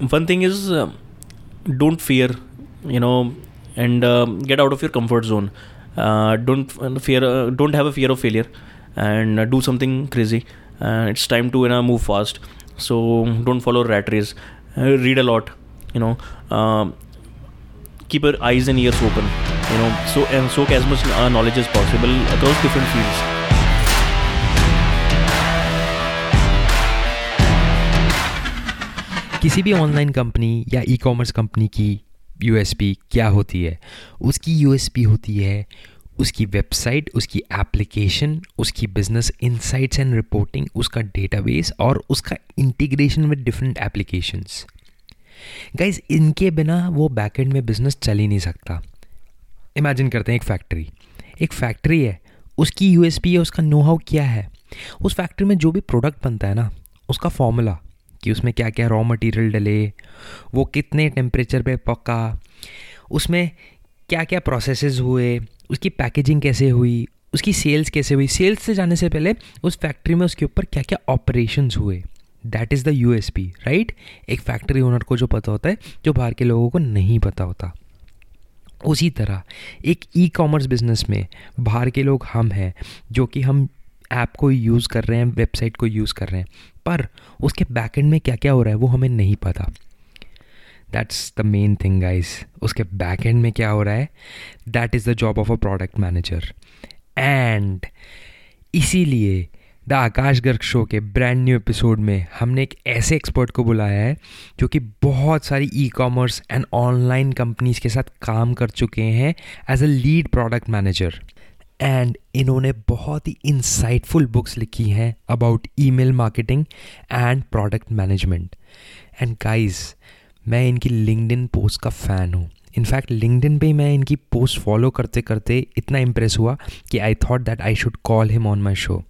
one thing is uh, don't fear you know and uh, get out of your comfort zone. Uh, don't fear uh, don't have a fear of failure and uh, do something crazy. Uh, it's time to you know, move fast. So don't follow rat race. Uh, read a lot you know. Keep your eyes and ears open you know so and soak as much uh, knowledge as possible across different fields किसी भी online company या e commerce company की USP क्या होती है? उसकी USP होती है, उसकी वेबसाइट उसकी एप्लीकेशन उसकी बिज़नेस इनसाइट्स एंड रिपोर्टिंग उसका डेटाबेस और उसका integration with different applications guys इनके बिना वो बैकएंड में बिज़नेस चल ही नहीं सकता। इमेजिन करते हैं एक फैक्ट्री एक फैक्ट्री है, उसकी यू है उसका नो हाउ क्या है? उस फैक्ट्री में जो भी प्रोडक्ट बनता है ना, उसका फॉर्मूला कि उसमें क्या क्या रॉ मटेरियल डले, वो कितने टेम्परेचर पे पका, उसमें क्या क्या प्रोसेसेस हुए, उसकी पैकेजिंग कैसे हुई, उसकी सेल्स कैसे हुई। सेल्स से जाने से पहले उस फैक्ट्री में उसके ऊपर क्या क्या ऑपरेशंस हुए। That is the U S P right एक फैक्ट्री ओनर को जो पता होता है, जो बाहर के लोगों को नहीं पता होता। उसी तरह एक ई कॉमर्स बिज़नेस में बाहर के लोग हम हैं, जो कि हम ऐप को यूज़ कर रहे हैं, वेबसाइट को यूज़ कर रहे हैं, पर उसके बैकएंड में क्या क्या हो रहा है वो हमें नहीं पता। That's the main thing guys उसके बैक एंड में क्या हो रहा है? That is the job of a product manager and इसीलिए द आकाश गर्ग शो के ब्रांड न्यू एपिसोड में हमने एक ऐसे एक्सपर्ट को बुलाया है, जो कि बहुत सारी e commerce and online companies के साथ काम कर चुके हैं as a lead product manager and इन्होंने बहुत ही इंसाइटफुल बुक्स लिखी हैं about email marketing and product management and guys मैं इनकी लिंकडिन पोस्ट का फ़ैन हूँ. इनफैक्ट लिंकडिन पे मैं इनकी पोस्ट फॉलो करते करते इतना इम्प्रेस हुआ कि I thought that I should call him on my show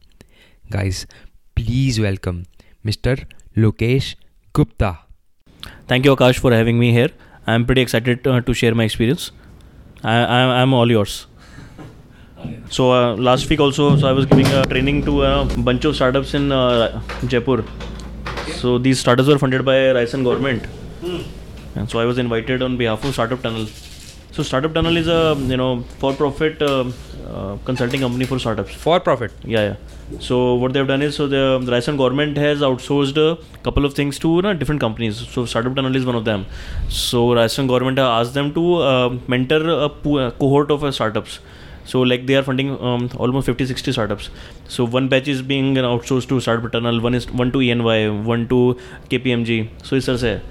guys please welcome mister Lokesh Gupta thank you Akash for having me here I am excited excited to share my experience I I, I'm all yours. So uh, last week also, so I was giving a training to a bunch of startups in uh, Jaipur. So these startups were funded by Rajasthan government, and so I was invited on behalf of Startup Tunnel. So Startup Tunnel is a you know for-profit uh, uh, consulting company for startups. For profit. Yeah, yeah. So what they've done is, so the, the Rajasthan government has outsourced a couple of things to you know, different companies. So Startup Tunnel is one of them. So Rajasthan government has asked them to uh, mentor a, po- a cohort of uh, startups. So like they are funding um, almost 50, 60 startups. So one batch is being outsourced to Startup Tunnel, one is one to ENY, one to KPMG. So it's.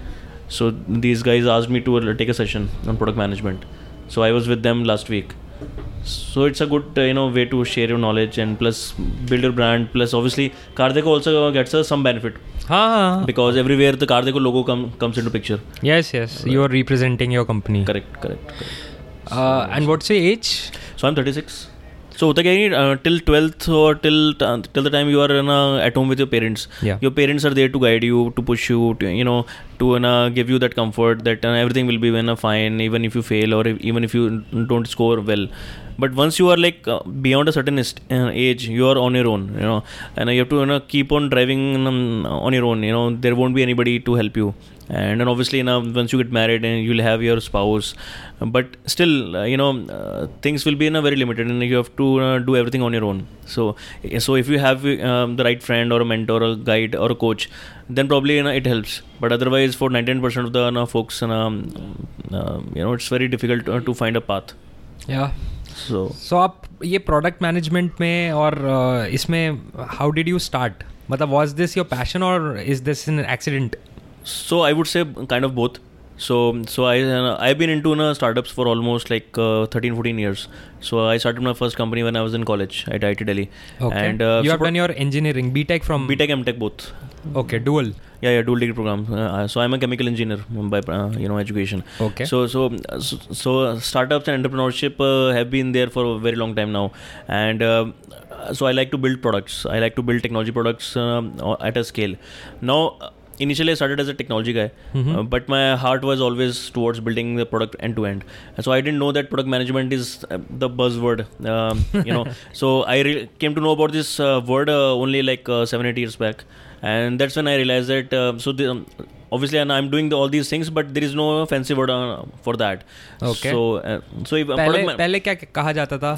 So these guys asked me to uh, take a session on product management. So I was with them last week. So it's a good uh, you know way to share your knowledge and plus build your brand. Plus obviously CarDekho also gets us some benefit. Haan. Because everywhere the CarDekho logo com- comes into picture. Yes, yes. You are representing your company. Correct, correct. Uh, and what's your age? So I'm 36. So again, uh, till 12th or till uh, till the time you are in, uh, at home with your parents, yeah. your parents are there to guide you, to push you, to, you know, to uh, give you that comfort that uh, everything will be uh, fine, even if you fail or if, even if you don't score well. But once you are like uh, beyond a certain est- uh, age, you are on your own, you know, and you have to you know, keep on driving um, on your own. You know, there won't be anybody to help you. And then obviously, you know, once you get married and you'll have your spouse, but still, uh, you know, uh, things will be in a very limited, and you have to uh, do everything on your own. So, so if you have um, the right friend or a mentor or a guide or a coach, then probably you know, it helps. But otherwise, for 99% of the you know, folks, you know, um, uh, you know, it's very difficult uh, to find a path. yeah so so आप ये product management में और इसमें how did you start मतलब was this your passion और is this in accident so I would say kind of both so so I I been into न startups for almost like thirteen fourteen years so I start my first company when I was in college I I T Delhi and you engineering B Tech from B Tech M Tech both Okay, dual. Yeah, yeah, dual degree program. Uh, so I'm a chemical engineer by uh, you know education. Okay. So so so, so startups and entrepreneurship uh, have been there for a very long time now, and uh, so I like to build products. I like to build technology products um, at a scale. Now. Initially, I started as a technology guy, uh, but my heart was always towards building the product end to end. So I didn't know that product management is uh, the buzzword, um, you know. so I re- came to know about this uh, word uh, only like uh, seven eight years back, and that's when I realized that. Uh, so the, um, obviously and i'm doing the, all these things but there is no fancy word uh, for that Okay. so uh, so if a पहले product ma- पहले क्या कहा जाता था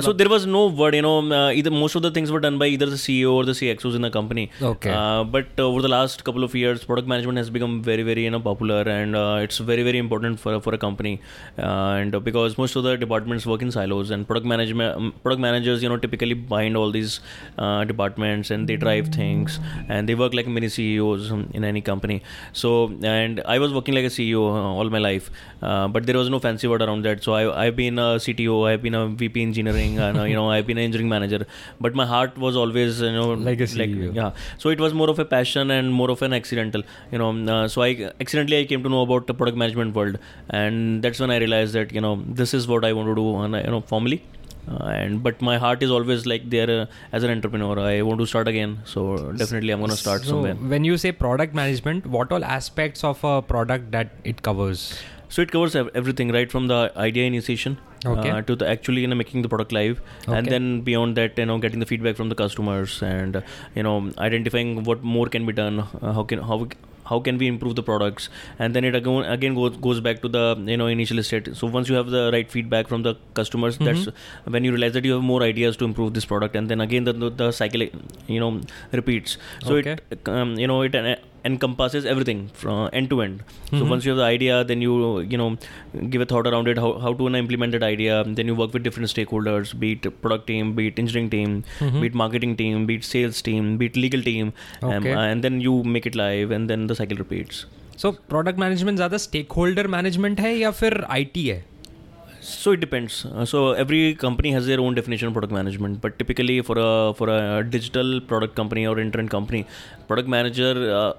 So there was no word, you know. Uh, either most of the things were done by either the CEO or the CXOs in the company. Okay. Uh, but uh, over the last couple of years, product management has become very, very you know popular, and uh, it's very, very important for for a company. Uh, and because most of the departments work in silos, and product management, um, product managers, you know, typically bind all these uh, departments, and they drive things, and they work like mini CEOs um, in any company. So, and I was working like a CEO all my life, uh, but there was no fancy word around that. So I, I've been a CTO, I've been a VP engineering, and uh, you know, I've been an engineering manager. But my heart was always, you know, Like a CEO. yeah. So it was more of a passion and more of an accidental, you know. Uh, so I accidentally I came to know about the product management world, and that's when I realized that you know this is what I want to do, and you know, formally. Uh, and but my heart is always like there uh, as an entrepreneur. I want to start again, so definitely I'm gonna start so somewhere. when you say product management what all aspects of a product that it covers So it covers everything, right from the idea initiation Okay. uh, to the actually you know making the product live, and then beyond that, you know, getting the feedback from the customers and uh, you know identifying what more can be done, uh, how can how we- how can we improve the products, and then it again again goes goes back to the you know initial state. So once you have the right feedback from the customers, that's when you realize that you have more ideas to improve this product, and then again the the, the cycle you know repeats. So Okay. it um, you know it en- encompasses everything from end to end so Mhm. once you have the idea then you you know give a thought around it how, how to wanna implement that idea then you work with different stakeholders be it product team be it engineering team Mhm. be it marketing team be it sales team be it legal team um, Okay. and then you make it live and then the cycle repeats so product management ज़्यादा stake holder management है या फिर IT है So it depends. Uh, so every company has their own definition of product management. But typically, for a for a digital product company or internet company, product manager uh,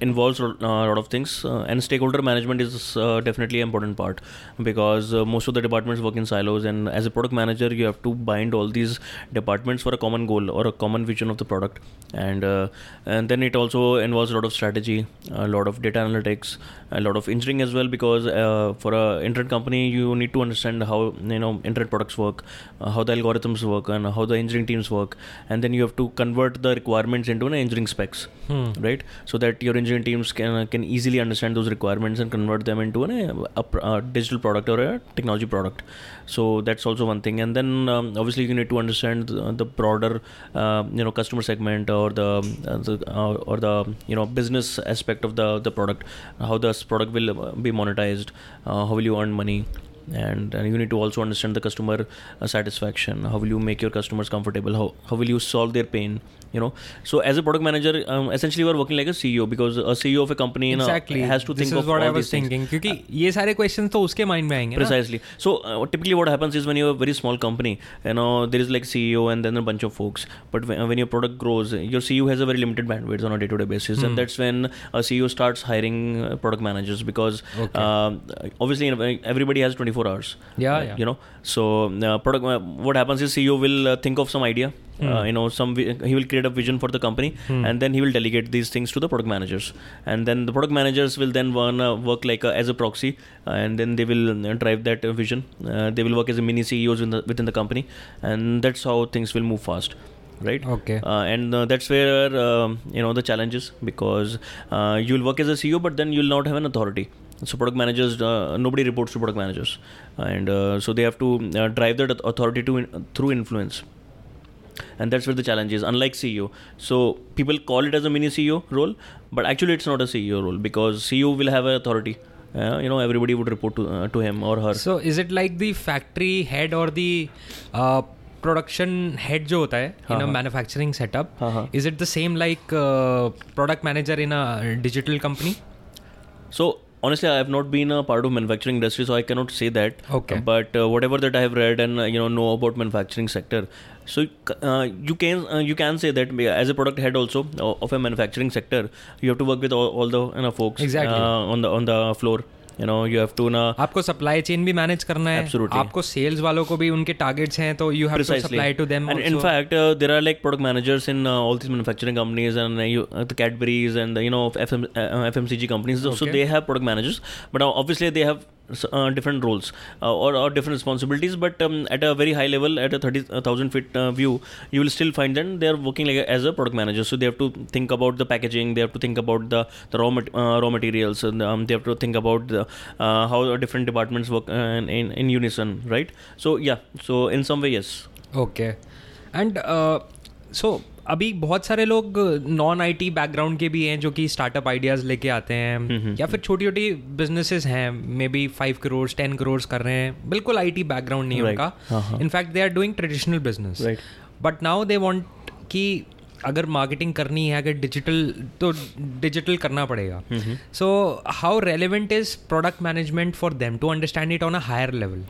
involves a lot of things, uh, and stakeholder management is uh, definitely an important part because uh, most of the departments work in silos, and as a product manager, you have to bind all these departments for a common goal or a common vision of the product, and uh, and then it also involves a lot of strategy, a lot of data analytics, a lot of engineering as well because uh, for a internet company you need to understand how you know internet products work uh, how the algorithms work and how the engineering teams work. And then you have to convert the requirements into an engineering specs Hmm. right? So that your engineering teams can can easily understand those requirements and convert them into an, a, pr- a digital product or a technology product. So that's also one thing. And then um, obviously you need to understand the, the broader uh, you know customer segment or the, uh, the uh, or the you know business aspect of the the product how this product will uh, be monetized uh, how will you earn money and, and you need to also understand the customer uh, satisfaction. How will you make your customers comfortable? How, how will you solve their pain? You know? So as a product manager um, essentially we're working like a ceo because a ceo of a company exactly. you has to this think is of what i was thinking. Because uh, these are questions to uske mind mein precisely na? so uh, typically what happens is when you're a very small company you know there is like ceo and then a bunch of folks. But when, uh, when your product grows your ceo has a very limited bandwidth on a day-to-day basis. Hmm. and that's when a ceo starts hiring product managers because okay. uh, obviously everybody has 24 hours. Yeah, uh, yeah. You know, so uh, product. Uh, what happens is CEO will uh, think of some idea. Uh, you know, some vi- he will create a vision for the company, and then he will delegate these things to the product managers, and then the product managers will then uh, work like a, as a proxy, uh, and then they will uh, drive that uh, vision. Uh, they will work as a mini CEOs in the, within the company, and that's how things will move fast. Right. Okay. Uh, and uh, that's where um, you know the challenge is because uh, you will work as a CEO, but then you'll not have an authority. So product managers, uh, nobody reports to product managers, and uh, so they have to uh, drive that authority to in, through influence and that's where the challenge is unlike ceo so people call it as a mini ceo role but actually it's not a ceo role because ceo will have an authority uh, you know everybody would report to, uh, to him or her So is it like the factory head or the uh, production head जो होता है in हाँ, a हाँ. manufacturing setup? हाँ, हाँ. Is it the same like uh, product manager in a digital company? So honestly, I have not been a part of manufacturing industry, so I cannot say that. Okay. But uh, whatever that I have read and uh, you know know about manufacturing sector, so uh, you can uh, you can say that as a product head also uh, of a manufacturing sector, you have to work with all, all the you know, folks Exactly. uh, on the on the floor. You know you have to ना आपको supply chain भी manage करना है। Absolutely. आपको sales वालों को भी उनके टारगेट्स हैं तो you have to supply to them in fact there are like product managers in all this manufacturing companies and you the Cadburys and you know FMCG companies so they have product managers but obviously they have uh, different roles uh, or, or different responsibilities but um, at a very high level at a 30000 uh, feet uh, view you will still find them they're working like a, as a product manager. So they have to think about the packaging they have to think about the, the raw, mat- uh, raw materials and um, they have to think about the, uh, how different departments work in, in unison right? So yeah. So in some way yes. Okay. And so अभी बहुत सारे लोग non IT background के भी हैं जो कि startup ideas लेके आते हैं या फिर छोटी छोटी बिजनेसेस हैं maybe five crore ten crore कर रहे हैं। बिल्कुल आईटी बैकग्राउंड नहीं है. हाँ, हाँ. उनका in fact they are doing traditional business but now they want कि अगर मार्केटिंग करनी है अगर डिजिटल तो डिजिटल करना पड़ेगा। So how relevant is product management for them to understand it on a higher level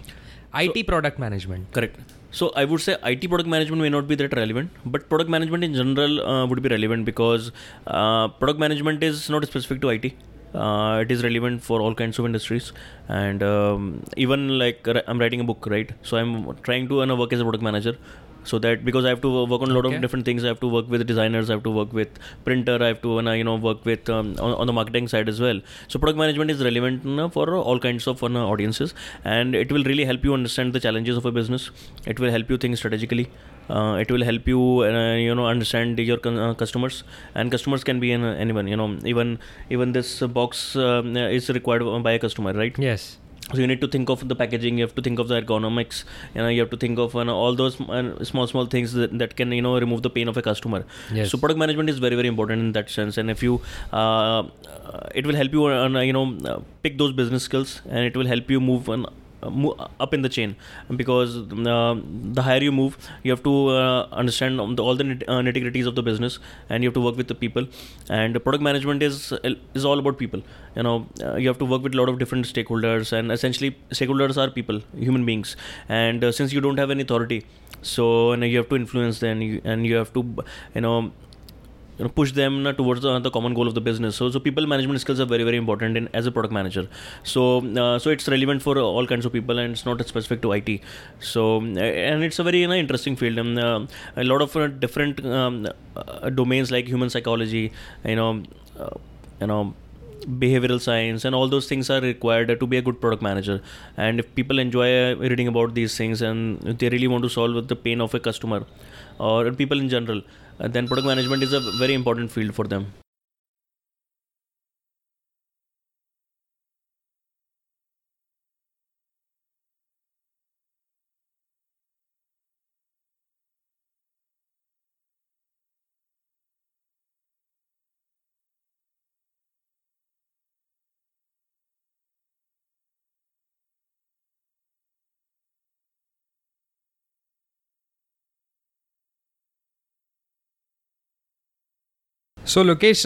IT product management Correct. So I would say IT product management may not be that relevant, but product management in general uh, would be relevant because uh, product management is not specific to IT. Uh, it is relevant for all kinds of industries, and um, even like I'm writing a book, right? So I'm trying to work as a product manager. So that because I have to work on a lot Okay. of different things, I have to work with designers, I have to work with printer, I have to uh, you know work with um, on, on the marketing side as well. So product management is relevant uh, for all kinds of uh, audiences, and it will really help you understand the challenges of a business. It will help you think strategically. Uh, it will help you uh, you know understand your con- uh, customers, and customers can be an, anyone. You know even even this uh, box um, is required by a customer, right? Yes So you need to think of the packaging. You have to think of the ergonomics. You know, you have to think of you know, all those uh, small, small things that, that can you know remove the pain of a customer. Yes. So product management is very, very important in that sense. And if you, uh, uh, it will help you uh, you know uh, pick those business skills, and it will help you move on. Up in the chain because uh, the higher you move, you have to uh, understand all the uh, nitty gritties of the business, and you have to work with the people. And product management is is all about people. You know, uh, you have to work with a lot of different stakeholders, and essentially, stakeholders are people, human beings. And since you don't have any authority, so you, have to influence them, and you have to, you know, you know, push them towards the, the common goal of the business. So, so people management skills are very, very important in as a product manager. So, uh, so it's relevant for all kinds of people, and it's not specific to IT. So, and it's a very you know, interesting field. and uh, a lot of uh, different um, uh, domains like human psychology, you know, uh, you know behavioral science and all those things are required to be a good product manager and if people enjoy uh, reading about these things and they really want to solve the pain of a customer or people in general Uh, then product management is a very important field for them so Lokesh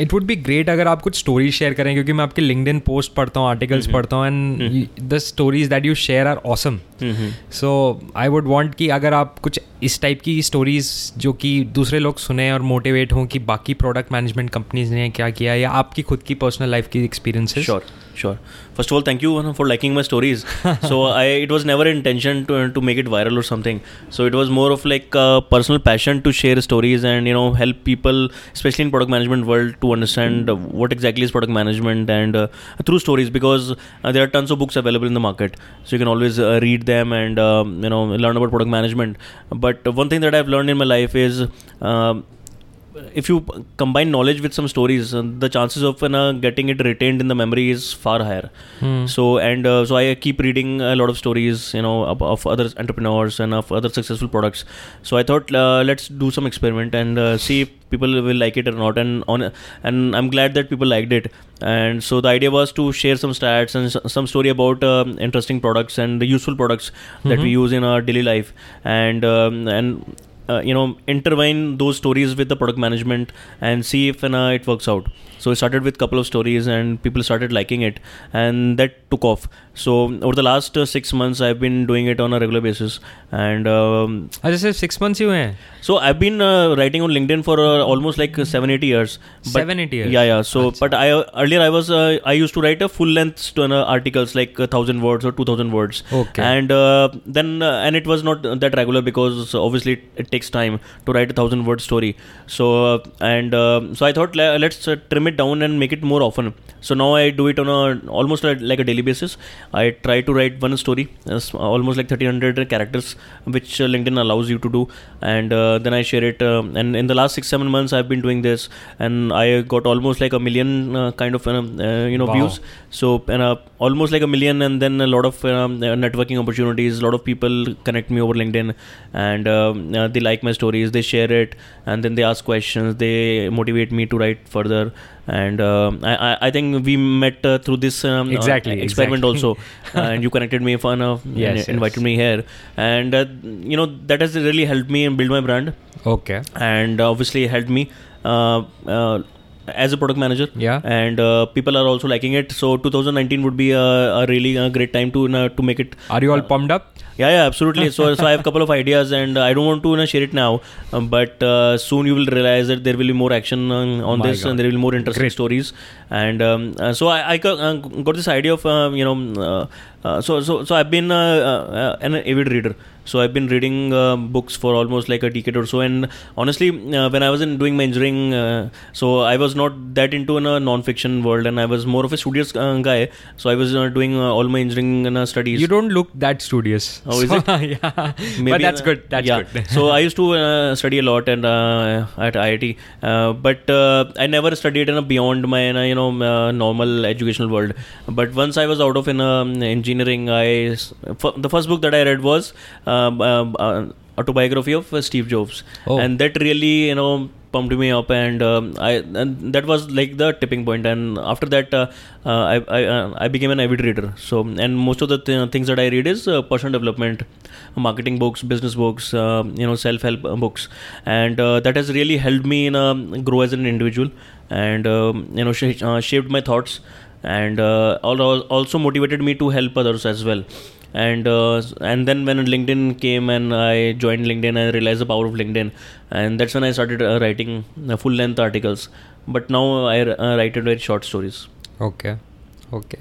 it would be great अगर आप कुछ stories share करें क्योंकि मैं आपके LinkedIn post पढ़ता हूँ articles पढ़ता हूँ and the stories that you share are awesome so I would want कि अगर आप कुछ इस टाइप की स्टोरीज जो कि दूसरे लोग सुने और मोटिवेट हों कि बाकी प्रोडक्ट मैनेजमेंट कंपनीज़ ने क्या किया या आपकी खुद की पर्सनल लाइफ की एक्सपीरियंस है sure. Sure. First of all thank you for liking my stories. So i it was never intention to, to make it viral or something. So it was more of like a personal passion to share stories and you know help people especially in product management world to understand uh, what exactly is product management and uh, through stories because uh, there are tons of books available in the market. So you can always uh, read them and um, you know learn about product management. But one thing that i've learned in my life is um, if you combine knowledge with some stories, uh, the chances of uh, getting it retained in the memory is far higher. So and uh, so I keep reading a lot of stories, you know, of, of other entrepreneurs and of other successful products. So I thought uh, let's do some experiment and uh, see if people will like it or not. And on and I'm glad that people liked it. And so the idea was to share some stats and s- some story about um, interesting products and the useful products that we use in our daily life. And um, and uh, you know intertwine those stories with the product management and see if uh, it works out so it started with a couple of stories and people started liking it, and that took off. So over the last uh, six months, I've been doing it on a regular basis, and um, I just said six months you हैं. So I've been uh, writing on LinkedIn for uh, almost like uh, seven eight years. But seven eight years. Yeah, yeah. So Achha. but I earlier I was uh, I used to write a full length uh, articles like a thousand words or two thousand words. Okay. And then and it was not that regular because obviously it, it takes time to write a thousand word story. So and so I thought let's trim it down and make it more often so now I do it on a almost like, a daily basis. I try to write one story, uh, almost like 1300 characters, which uh, LinkedIn allows you to do, and uh, then I share it. Um, and in the last six seven months, I've been doing this, and I got almost like a million uh, kind of um, uh, you know Wow. views. So and uh, almost like a million, and then a lot of um, uh, networking opportunities. A lot of people connect me over LinkedIn, and um, uh, they like my stories. They share it, and then they ask questions. They motivate me to write further. And um I, I think we met uh, through this um, uh, experiment exactly. also, and you connected me for uh, and Yes, invited me here, and uh, you know that has really helped me and build my brand, Okay. and obviously helped me. Uh, uh, as a product manager Yeah. and uh, people are also liking it so 2019 would be a, a really uh, great time to uh, to make it Are you all pumped up? yeah, yeah, absolutely. So, so I have a couple of ideas, and I don't want to you know, share it now, um, but uh, soon you will realize that there will be more action on, this, God. and there will be more interesting Great. stories. And um, uh, so I, I got, uh, got this idea of uh, you know, uh, uh, so so so I've been uh, uh, an avid reader. So I've been reading uh, books for almost like a decade or so, and honestly, uh, when I was in doing my engineering, uh, so I was not that into in a non-fiction world, and I was more of a studious uh, guy. So I was uh, doing uh, all my engineering uh, studies. You don't look that studious. Oh, is So, it? yeah. but that's uh, good. That's yeah. good. so I used to uh, study a lot and uh, at IIT, uh, but uh, I never studied in a beyond my uh, you know uh, normal educational world. But once I was out of in um, engineering, I s- f- the first book that I read was um, um, uh, autobiography of uh, Steve Jobs, Oh. and that really you know pumped me up and um, I and that was like the tipping point. And after that uh, uh, I I, uh, I became an avid reader. So and most of the th- things that I read is uh, personal development marketing books business books you know self help books. And uh, that has really helped me in um, grow as an individual. And um, you know sh- uh, shaped my thoughts and uh, also motivated me to help others as well and uh, and then when LinkedIn came and I joined LinkedIn, I realized the power of LinkedIn, and that's when I started uh, writing uh, full length articles. But now I uh, write very short stories. Okay. Okay.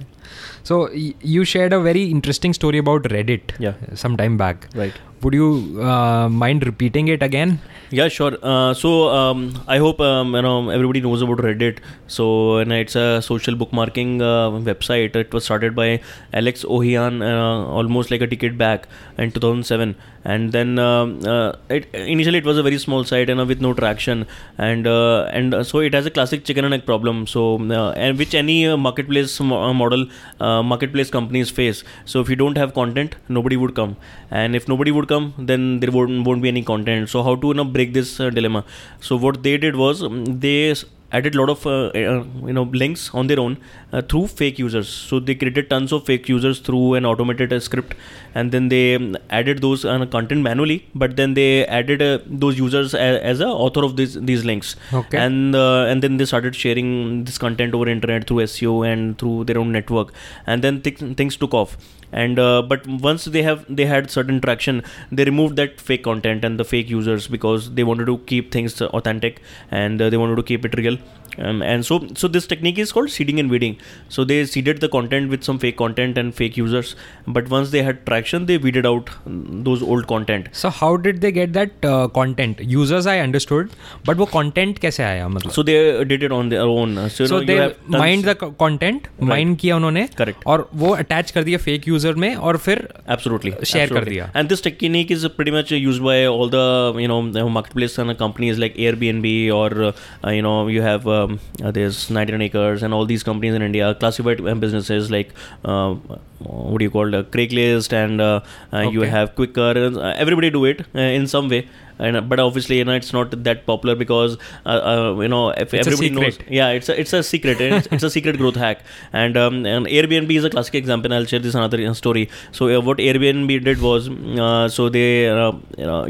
So y- you shared a very interesting story about Reddit Yeah. some time back. Right. Would you uh, mind repeating it again? Yeah, sure. Uh, so um, I hope um, you know everybody knows about Reddit. So and it's a social bookmarking uh, website. It was started by Alex Ohanian uh, almost like a decade back in 2007. And then um, uh, it, initially it was a very small site and uh, with no traction. And uh, and uh, so it has a classic chicken and egg problem. So uh, and which any uh, marketplace mo- uh, model uh, marketplace companies face. So if you don't have content, nobody would come. And if nobody would come, then there won't, won't be any content. So how to you know, break this uh, dilemma? So what they did was um, they added a lot of uh, uh, you know links on their own uh, through fake users. So they created tons of fake users through an automated uh, script, and then they added those uh, content manually. But then they added uh, those users as, as a author of these these links, Okay. and uh, and then they started sharing this content over internet through SEO and through their own network, and then th- things took off. And uh, but once they have they had certain traction, they removed that fake content and the fake users because they wanted to keep things authentic and uh, they wanted to keep it real. Um, and so so this technique is called seeding and weeding. So they seeded the content with some fake content and fake users, but once they had traction, they weeded out mm, those old content. So how did they get that uh, content? Users I understood, but वो content कैसे आया मतलब? So they did it on their own. So, you so know, you they have tons- mined the co- content, mine किया उन्होंने, Correct. और वो attach कर दिया fake user में और फिर absolutely share कर absolutely. दिया. and this technique is pretty much used by all the you know the marketplace and companies like airbnb or uh, you know you have um, uh, there's 99 acres and all these companies in india classified uh, businesses like uh, what do you call it craigslist and uh, uh, you have Quikr uh, everybody do it uh, in some way and but obviously you know it's not that popular because uh, uh, you know if It's a everybody knows yeah it's a, it's a secret it's, it's a secret growth hack. And, um, and airbnb is a classic example. I'll share this another uh, story. So uh, what airbnb did was mm, uh, so they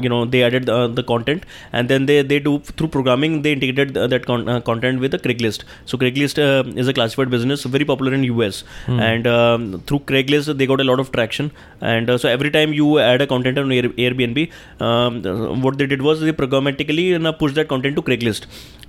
you know they added the content and then they they do through programming they integrated that con- uh, content with the craigslist. So craigslist uh, is a classified business very popular in us and um, through craigslist they got a lot of traction. And uh, so every time you add a content on Air- airbnb um, what they did was they programmatically you know, push that content to craigslist.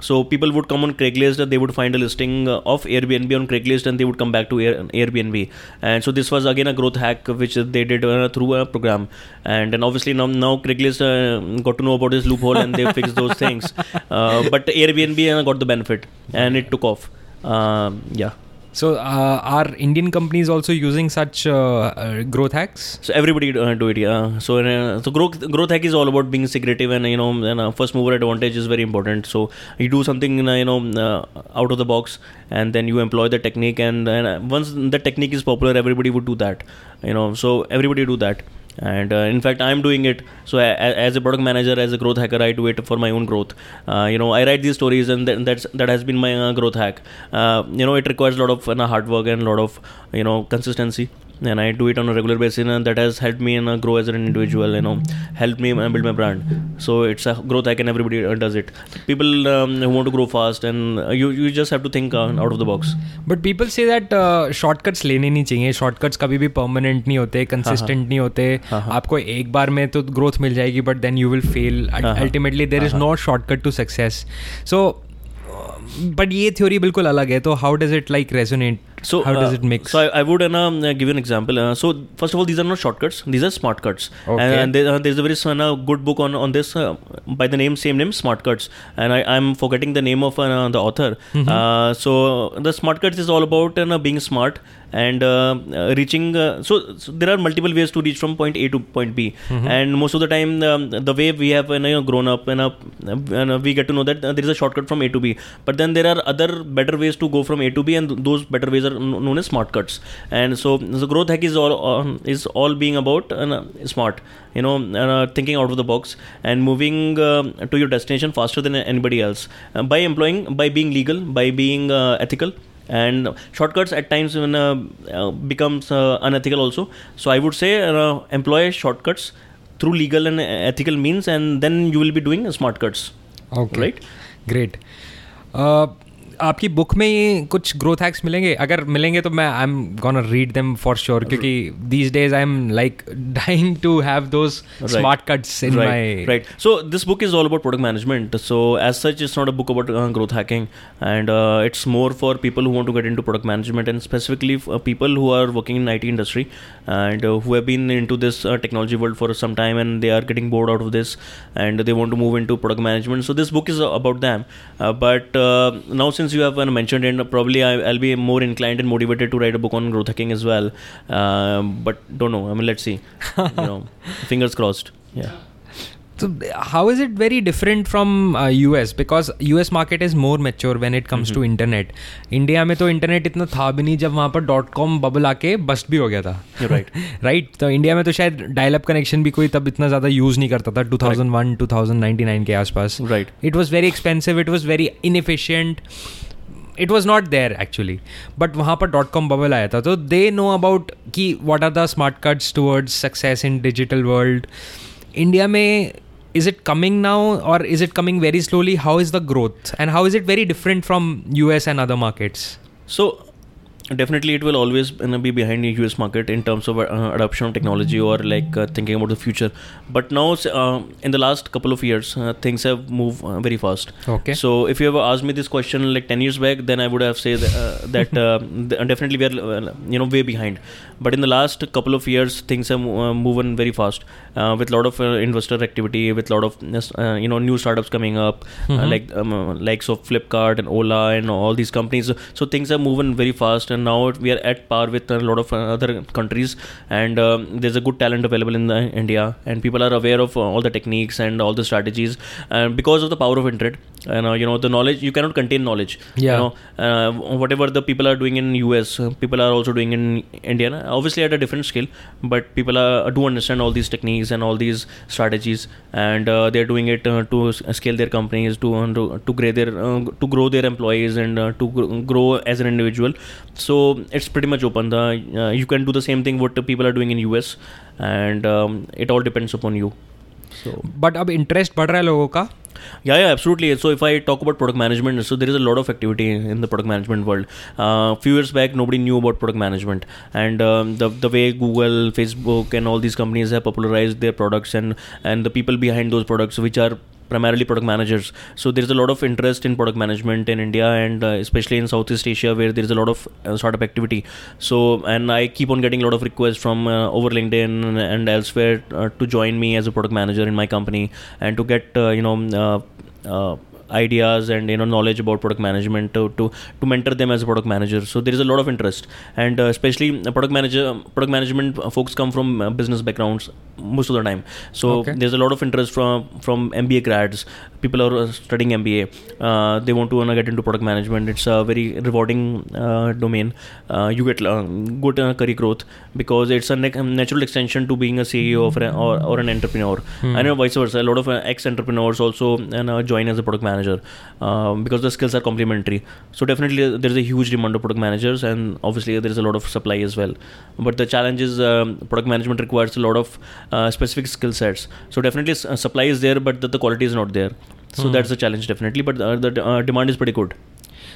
So people would come on craigslist they would find a listing uh, of airbnb on craigslist and they would come back to Air- airbnb. And so this was again a growth hack which they did uh, through a program. And then obviously now, now craigslist uh, got to know about this loophole and they fixed those things. Uh, but airbnb uh, got the benefit and it took off. Um, yeah So, uh, are Indian companies also using such uh, uh, growth hacks? So everybody uh, do it, yeah. So so growth growth hack is all about being secretive and you know and uh, first mover advantage is very important. So you do something you know uh, out of the box and then you employ the technique and, and once the technique is popular, everybody would do that. You know, so everybody do that. And uh, in fact, I'm doing it. So as a product manager, as a growth hacker, I do it for my own growth. Uh, you know, I write these stories, and th- that's that has been my uh, growth hack. Uh, you know, it requires a lot of uh, hard work and a lot of you know consistency and I do it on a regular basis, and that has helped me and uh, grow as an individual. You know, helped me uh, build my brand. So it's a growth hack, and everybody uh, does it. People um, who want to grow fast, and uh, you you just have to think uh, out of the box. But people say that shortcuts लेने नहीं चाहिए shortcuts कभी भी permanent नहीं होते consistent नहीं होते आपको एक बार में तो ग्रोथ मिल जाएगी but then you will fail ultimately there is no shortcut to success so but ये थ्योरी बिल्कुल अलग है तो how does it like resonate So how does uh, it mix? So I, I would uh, um, uh, give you an example. so first of all, these are not shortcuts; these are smart cuts. Okay. And, there, there's a very good book on on this by the name same name Smart Cuts. And I am forgetting the name of the author. Mm-hmm. so the Smart Cuts is all about being smart and uh, reaching uh, so, so, there are multiple ways to reach from point a to point b mm-hmm. and most of the time um, the way we have you know, grown up and, and we get to know that there is a shortcut from a to b but then there are other better ways to go from a to b and th- those better ways are are known as smart cuts. And so the growth hack is all uh, is all being about uh, smart you know uh, thinking out of the box and moving um, to your destination faster than anybody else uh, by employing by being legal by being uh, ethical. And shortcuts at times when uh, becomes unethical also. So i would say employ shortcuts through legal and ethical means and then you will be doing smart cuts. Okay. Right? Great. आपकी book में ही कुछ growth hacks मिलेंगे? अगर मिलेंगे तो मैं I am gonna read them for sure क्योंकि these days I am like dying to have those smart cuts in my right so this book is all about product management so as such is not a book about growth hacking and it's more for people who want to get into product management and specifically people who are working in I industry and who have been into this technology world for some time and they are getting bored out of this and they want to move into product management so this book is about them but now since uh, about them uh, but uh, now since you have uh, mentioned it probably I, I'll be more inclined and motivated to write a book on growth hacking as well. Um, but don't know. I mean let's see. You know fingers crossed. Yeah So how is it very different from uh, US? Because US market is more mature when it comes to internet. India में तो internet इतना था भी नहीं जब वहाँ पर dot com bubble आके बस्ट भी हो गया था। Right. राइट तो इंडिया में तो शायद डायल अप कनेक्शन भी कोई तब इतना ज़्यादा यूज़ नहीं करता था 2001 2099 के आसपास। Right. It was very expensive it was very inefficient it was not there actually but वहाँ पर डॉट कॉम बबल आया था। तो दे नो अबाउट कि what are the smart cuts towards success in digital world India में is it coming now or is it coming very slowly? How is the growth? And how is it very different from us and other markets? So definitely it will always be behind the US market in terms of uh, adoption of technology or like uh, thinking about the future. But now uh, in the last couple of years uh, things have moved uh, very fast. okay So if you ever asked me this question like 10 years back, then I would have said uh, that definitely we are uh, you know way behind. But in the last couple of years, things have uh, moved very fast uh, with a lot of uh, investor activity, with a lot of uh, you know new startups coming up, uh, like um, likes of Flipkart and Ola and all these companies. So things are moving very fast, and now we are at par with a lot of uh, other countries. And um, there's a good talent available in the India, and people are aware of uh, all the techniques and all the strategies, and because of the power of internet. And uh, you know the knowledge you cannot contain knowledge. Yeah. You know uh, whatever the people are doing in US, uh, people are also doing in India. Obviously at a different scale, but people are, do understand all these techniques and all these strategies, and uh, they're doing it uh, to scale their companies, to to, to grow their uh, to grow their employees, and uh, to grow as an individual So it's pretty much open. The uh, you can do the same thing what the people are doing in US, and um, it all depends upon you. So but अब interest बढ़ रहा है लोगों का yeah, yeah, absolutely. So if I talk about product management, so there is a lot of activity in the product management world. A few years back, nobody knew about product management, and um, the the way Google, Facebook, and all these companies have popularized their products and and the people behind those products, which are primarily product managers. So there is a lot of interest in product management in India and uh, especially in Southeast Asia where there is a lot of uh, startup activity. So and I keep on getting a lot of requests from uh, over LinkedIn and elsewhere uh, to join me as a product manager in my company and to get uh, you know. Ideas and you know knowledge about product management to, to to mentor them as a product manager. So there is a lot of interest. And uh, especially uh, product manager product management folks come from uh, business backgrounds most of the time. So Okay. there's a lot of interest from from MBA grads. People are uh, studying MBA uh, they want to wanna get into product management. It's a very rewarding uh, domain. Uh, you get uh, good uh, career growth because it's a nec- natural extension to being a CEO or, or an entrepreneur. Hmm. I know vice versa. A lot of uh, ex entrepreneurs also and uh, join as a product manager um, because the skills are complementary. So definitely uh, there's a huge demand of product managers and obviously there's a lot of supply as well. But the challenge is um, product management requires a lot of uh, specific skill sets. So definitely s- uh, supply is there but the, the quality is not there. So Hmm. that's the challenge definitely. But uh, the uh, demand is pretty good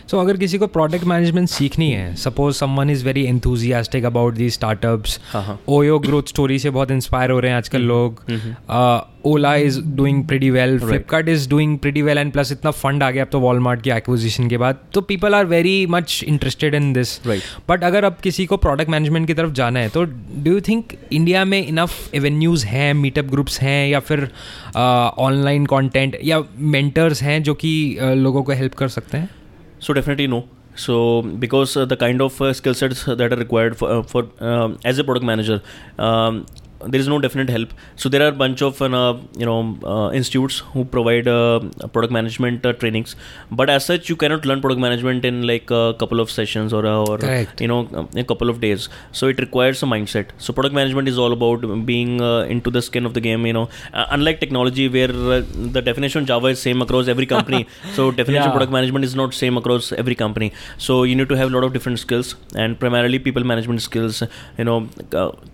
so so, अगर किसी को product management सीखनी है suppose someone is very enthusiastic about the startups OYO growth story से बहुत inspire हो रहे हैं आजकल लोग। हम्म। Ola is doing pretty well Flipkart is doing pretty well and plus इतना फंड आ गया अब तो वॉलमार्ट की एक्विजिशन के बाद। तो people are very much interested in this. But अगर अब किसी को प्रोडक्ट मैनेजमेंट की तरफ़ जाना है तो डू यू थिंक इंडिया में इनफ एवेन्यूज़ हैं मीटअप ग्रुप्स हैं या फिर ऑनलाइन uh, कॉन्टेंट या मेंटर्स हैं जो कि uh, लोगों को हेल्प कर सकते हैं? So definitely no. So because uh, the kind of uh, skill sets that are required for, uh, for um, as a product manager, um, there is no definite help. So there are a bunch of uh, you know uh, institutes who provide uh, product management uh, trainings, but as such you cannot learn product management in like a couple of sessions or uh, or Correct. you know a couple of days. So it requires a mindset. So product management is all about being uh, into the skin of the game. You know, uh, unlike technology where uh, the definition Java is same across every company. so definition Yeah. product management is not same across every company so you need to have a lot of different skills and primarily people management skills you know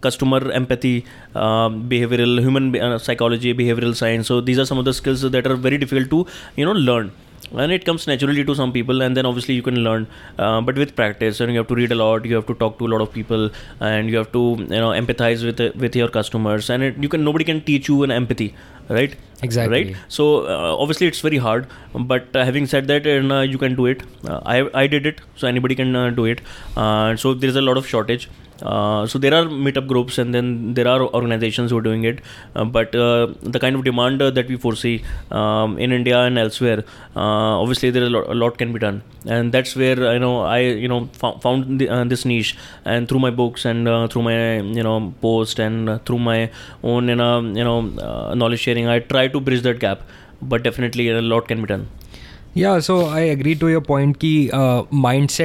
customer empathy um, behavioral human uh, psychology behavioral science. So these are some of the skills that are very difficult to you know learn. And it comes naturally to some people and then obviously you can learn uh, but with practice. And you have to read a lot you have to talk to a lot of people and you have to you know empathize with with your customers. And it, you can nobody can teach you an empathy right? Exactly. right? So uh, obviously it's very hard but uh, having said that and, uh, you can do it. Uh, I, I did it so anybody can uh, do it. Uh, so there is a lot of shortage uh, so there are meetup groups and then there are organizations who are doing it. Uh, but uh, the kind of demand uh, that we foresee um, in India and elsewhere uh, obviously there is a lot, a lot can be done. And that's where I know I you know fo- found the, this niche. And through my books and through my you know post and through my own you know you know knowledge sharing I try to bridge that gap. But definitely a lot can be done Yeah, so I agree to your point कि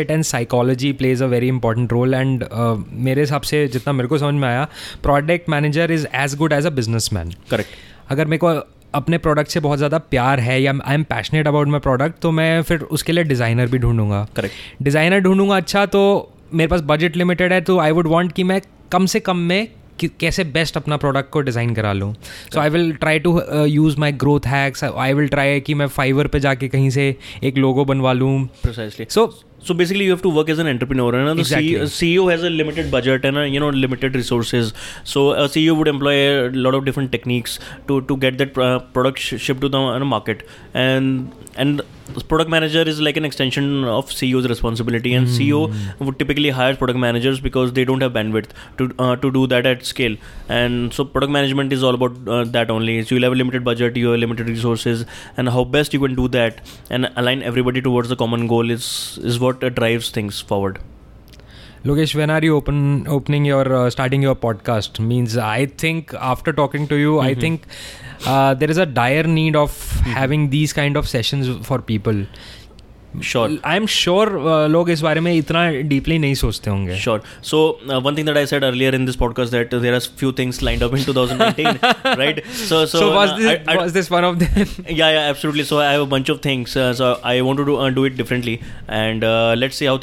and psychology plays a very important role and uh, मेरे हिसाब से जितना मेरे को समझ में आया product manager is as good as a businessman correct अगर मेरे को अपने प्रोडक्ट से बहुत ज़्यादा प्यार है या I am passionate about my product तो मैं फिर उसके लिए डिज़ाइनर भी ढूंढूँगा। करेक्ट डिज़ाइनर ढूंढूँगा अच्छा तो मेरे पास बजट लिमिटेड है तो आई वुड वांट कि मैं कम से कम में कि कैसे बेस्ट अपना प्रोडक्ट को डिज़ाइन करा लूँ so I will try to use my growth hacks I will try कि मैं फाइवर पे जाके कहीं से एक लोगो बनवा लूँ so So basically, you have to work as an entrepreneur, and uh, the Exactly. CEO, has a limited budget and uh, you know limited resources. So a CEO would employ a lot of different techniques to to get that uh, product shipped to the uh, market, and and product manager is like an extension of CEO's responsibility, and CEO would typically hire product managers because they don't have bandwidth to uh, to do that at scale. And so product management is all about uh, that only. So you'll have a limited budget, you have limited resources, and how best you can do that and align everybody towards the common goal is is what uh, drives things forward. Lokesh, when are you open opening your uh, starting your podcast? Means I think after talking to you, I think uh, there is a dire need of having these kind of sessions for people. Sure. I am sure लोग इस बारे में इतना deeply नहीं सोचते होंगे Sure. So uh, one thing that I said earlier in this podcast that uh, there are few things lined up in 2019, right? So so, So, was uh, this I- I- was this one of them? yeah yeah absolutely so i have a bunch of things uh, so i want to do, uh, do it differently and uh, let's see how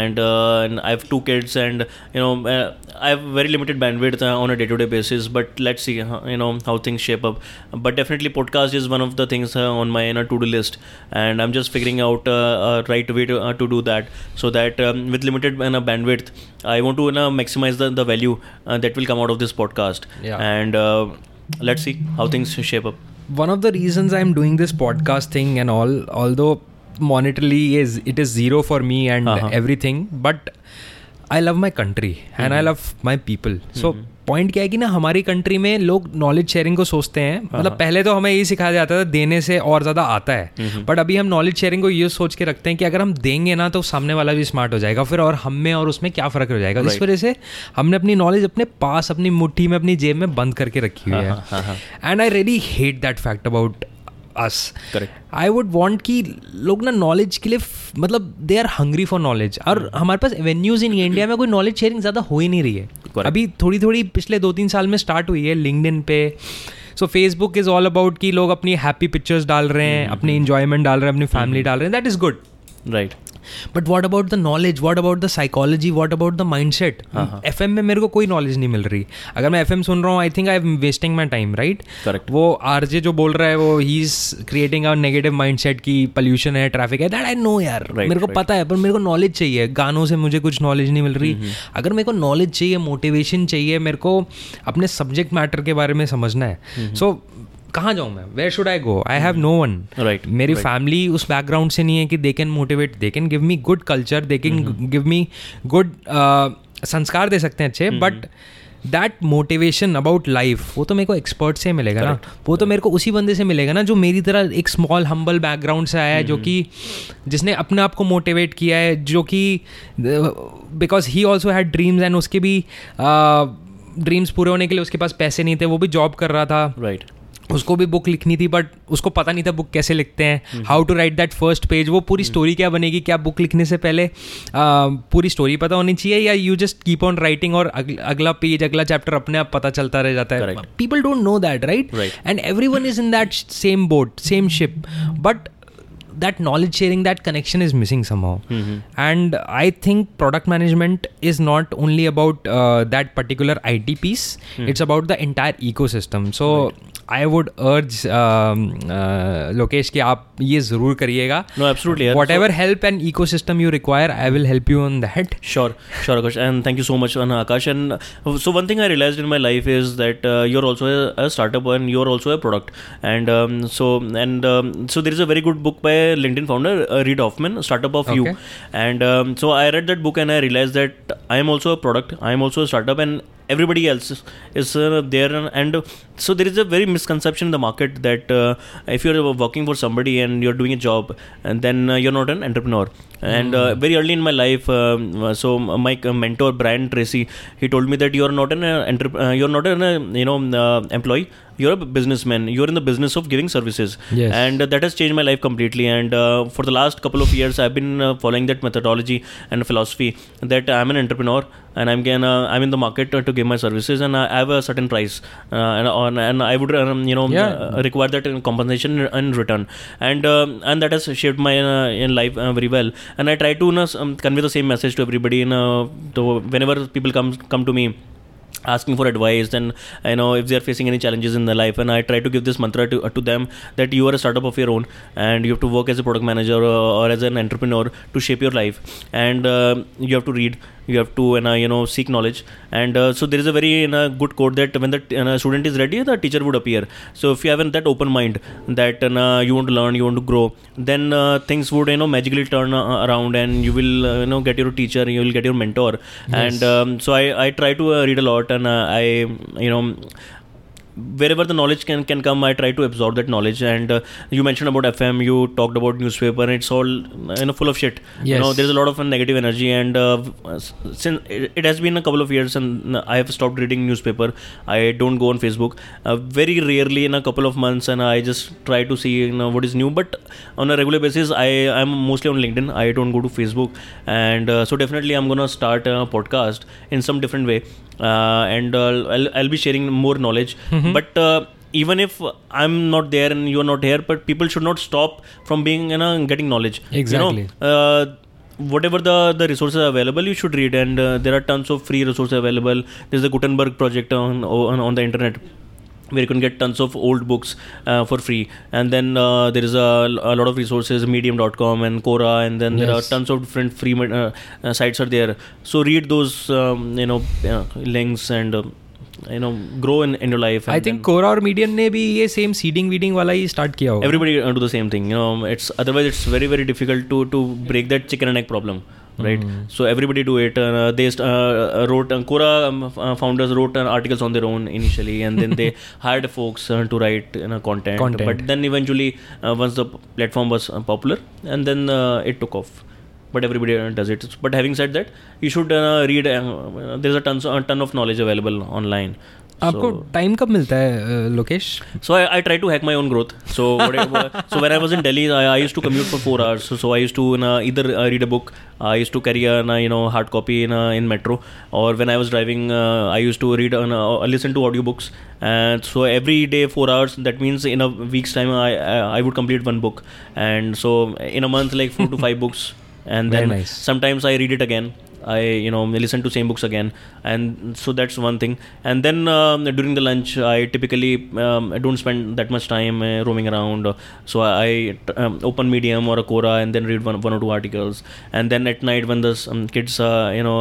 things goes because i have a day job and, uh, and i have two kids and you know uh, i have very limited bandwidth uh, on a day-to-day basis but let's see you know how things shape up. But definitely podcast is one of the things uh, on my you know, to-do list. And i'm just figuring out uh, a right way to, uh, to do that. So that um, with limited uh, bandwidth i want to uh, maximize the, the value uh, that will come out of this podcast. Yeah. and uh, let's see how things shape up. One of the reasons I'm doing this podcast thing and all, although monetarily is it is zero for me and Uh-huh. everything, but I love my country and I love my people so point क्या है कि ना हमारी country में लोग knowledge sharing को सोचते हैं। मतलब पहले तो हमें यही सिखाया जाता था देने से और ज़्यादा आता है। बट अभी हम नॉलेज शेयरिंग को ये सोच के रखते हैं कि अगर हम देंगे ना तो सामने वाला भी स्मार्ट हो जाएगा। फिर और हम में और उसमें क्या फ़र्क हो जाएगा? इस वजह से हमने अपनी नॉलेज अपने पास अपनी मुट्ठी में अपनी जेब में बंद करके रखी हुई है। And I really hate that fact about us correct I would want कि लोग ना नॉलेज के लिए मतलब they are hungry for knowledge और हमारे पास एवेन्यूज इन इंडिया में कोई नॉलेज शेयरिंग ज़्यादा हो ही नहीं रही है। Correct. अभी थोड़ी थोड़ी पिछले दो तीन साल में स्टार्ट हुई है लिंकड पे। So Facebook is all about कि लोग अपनी हैप्पी पिक्चर्स डाल रहे हैं अपनी इंजॉयमेंट डाल रहे हैं अपनी फैमिली डाल रहे हैं। That is good right but what about the knowledge what about the psychology what about the mind set F में मेरे को कोई नॉलेज नहीं मिल रही। अगर मैं एफ़ एम सुन रहा हूँ I think I am wasting my time right Correct. वो आरजे जो बोल रहा है वो ही is creating a negative mind set की पॉल्यूशन है ट्रैफ़िक है दैट आई नो यार। Right, मेरे को right. पता है पर मेरे को नॉलेज चाहिए। गानों से मुझे कुछ नॉलेज नहीं मिल रही। mm-hmm. अगर मेरे को नॉलेज चाहिए मोटिवेशन चाहिए मेरे को अपने सब्जेक्ट मैटर के बारे में समझना है। सो कहाँ जाऊँ मैं? Where should I go I have no one right मेरी फैमिली उस बैकग्राउंड से नहीं है कि they can motivate they can give me good culture they can give me good sanskar दे सकते हैं अच्छे but that motivation about life वो तो मेरे को एक्सपर्ट से मिलेगा ना। वो तो मेरे को उसी बंदे से मिलेगा ना जो मेरी तरह एक स्मॉल हम्बल बैकग्राउंड से आया है जो कि जिसने अपने आप को मोटिवेट किया है जो कि because he also had dreams and उसके भी ड्रीम्स पूरे होने के लिए उसके पास पैसे नहीं थे वो भी जॉब कर रहा था। राइट उसको भी बुक लिखनी थी बट उसको पता नहीं था बुक कैसे लिखते हैं how to write that first page वो पूरी स्टोरी क्या बनेगी क्या बुक लिखने से पहले आ, पूरी स्टोरी पता होनी चाहिए या you just keep on writing और अगल, अगला पेज अगला चैप्टर अपने आप पता चलता रह जाता है? People don't know that right. And every one is in that same boat same ship but that that knowledge sharing that connection is missing somehow. And i think product management is not only about uh, that particular it piece it's about the entire ecosystem. So I would urge Lokesh कि आप ये ज़रूर करिएगा। No absolutely whatever help and ecosystem you require I will help you on that sure sure Akash and thank you so much Akash and so one thing I realize in my life is that you are also a startup and you are also a product and so and so there is a very good book by LinkedIn founder Reid Hoffman startup of you and so I read that book and I realize that I am also a product I am also startup and product. I am also a startup, and everybody else is, uh, there. And, and so there is a very misconception in the market that uh, if you're working for somebody and you're doing a job, and then uh, you're not an entrepreneur. And uh, very early in my life, um, so my mentor Brian Tracy, he told me that you're not an uh, entrep- uh, you're not an uh, you know uh, employee. You're a businessman. You're in the business of giving services. Yes. And uh, that has changed my life completely. And uh, for the last couple of years, I've been uh, following that methodology and philosophy that I'm an entrepreneur and I'm gonna I'm in the market uh, to give my services and I have a certain price uh, and on and I would um, you know Yeah. uh, require that in compensation in return and um, and that has shaped my uh, in life uh, very well and I try to um, convey the same message to everybody in uh, to whenever people come come to me asking for advice and you know if they are facing any challenges in their life and i try to give this mantra to, uh, to them that you are a startup of your own and you have to work as a product manager or, or as an entrepreneur to shape your life and uh, you have to read you have to and uh, you know seek knowledge. And uh, so there is a very uh, good quote that when the t- uh, student is ready the teacher would appear. So if you have that open mind that uh, you want to learn you want to grow then uh, things would you know magically turn uh, around and you will uh, you know get your teacher you will get your mentor. And um, so I, I try to uh, read a lot and uh, I you know wherever the knowledge can can come i try to absorb that knowledge. And uh, you mentioned about fm you talked about newspaper and it's all you know full of shit. Yes. you know there's a lot of uh, negative energy. And uh, since it, it has been a couple of years and i have stopped reading newspaper. I don't go on facebook. Uh, very rarely in a couple of months and i just try to see you know what is new. But on a regular basis i i'm mostly on linkedin. I don't go to facebook. And uh, so definitely i'm gonna start a podcast in some different way. uh, and uh, I'll, I'll be sharing more knowledge. But uh, even if i'm not there and you're not here but people should not stop from being you know getting knowledge. Exactly. you know uh, whatever the the resources are available you should read. And uh, there are tons of free resources available. There's the gutenberg project on on, on the internet where you can get tons of old books uh, for free and then uh, there is a, a lot of resources medium.com and quora and then there are Yes. tons of different free uh, uh, sites are there so read those um, you know uh, links and uh, you know grow in, in your life I and think then कोरा और Medium ने भी ये same seeding weeding वाला ही start किया होगा everybody uh, do the same thing you know it's otherwise it's very very difficult to to break that chicken and egg right? So everybody do it uh, they uh, wrote uh, Quora um, uh, founders wrote uh, articles on their own initially and then they hired folks uh, to write you know, content. Content. but then eventually uh, once the platform was uh, popular and then uh, it took off. But everybody uh, does it. But having said that you should uh, read uh, there's a tons a ton of knowledge available online आपको so, time कब मिलता है अ, Lokesh so I, I try to hack my own growth. So whatever, so when I was in Delhi, I, I used to commute for four hours. So, so I used to you know, either uh, read a book. I used to carry a you know hard copy in uh, in metro, or when I was driving, uh, I used to read uh, uh, listen to audiobooks. And so every day four hours. That means in a week's time, I I, I would complete one book. And so in a month, like four to five books. And Very then nice. sometimes I read it again. I you know listen to same books again, and so that's one thing. And then um, during the lunch, I typically um, I don't spend that much time uh, roaming around. So I um, open Medium or a Quora and then read one, one or two articles. And then at night when the um, kids uh, you know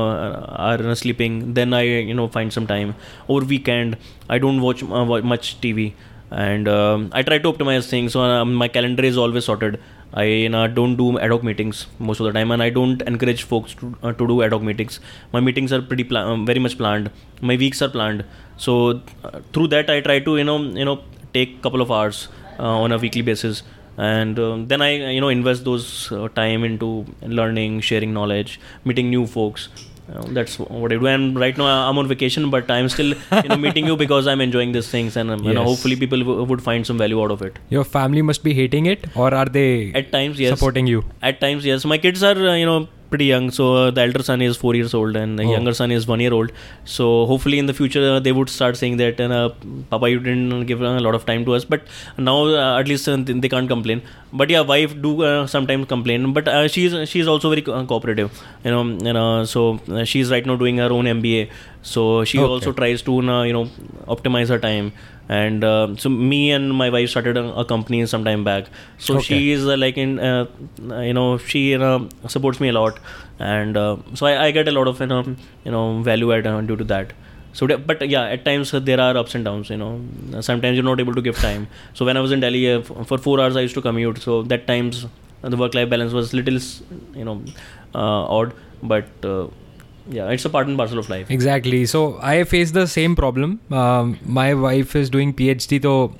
are sleeping, then I you know find some time. Over weekend, I don't watch uh, much TV and um, I try to optimize things. So um, my calendar is always sorted. I know, don't do ad hoc meetings most of the time, and I don't encourage folks to, uh, to do ad hoc meetings. My meetings are pretty pla- um, very much planned. My weeks are planned. So uh, through that, I try to you know you know take couple of hours uh, on a weekly basis, and um, then I you know invest those uh, time into learning, sharing knowledge, meeting new folks. That's what I do. And right now I'm on vacation, but I'm still you know, meeting you because I'm enjoying these things, and yes. you know, hopefully people w- would find some value out of it. Your family must be hating it, or are they at times yes supporting you? At times yes. My kids are uh, you know pretty young. So uh, the elder son is four years old, and the Oh. younger son is one year old. So hopefully, in the future, uh, they would start saying that, uh, "Papa, you didn't give a lot of time to us." But now, uh, at least, uh, they can't complain. But yeah, wife do uh, sometimes complain. But uh, she's she's also very co- cooperative. You know, you know. So uh, she's right now doing her own MBA. So she Okay. also tries to, uh, you know, optimize her time. And uh, so me and my wife started a, a company some time back. So Okay. she is uh, like in uh, you know she you know, supports me a lot. And uh, so I, I get a lot of you know, you know value add uh, due to that. So but yeah at times uh, there are ups and downs you know. Sometimes you're not able to give time. So when i was in delhi for 4 hours i used to commute. So that times uh, the work life balance was little you know uh, odd. But uh, yeah it's a part and parcel of life Exactly. So I face the same problem. Um, my wife is doing PhD, so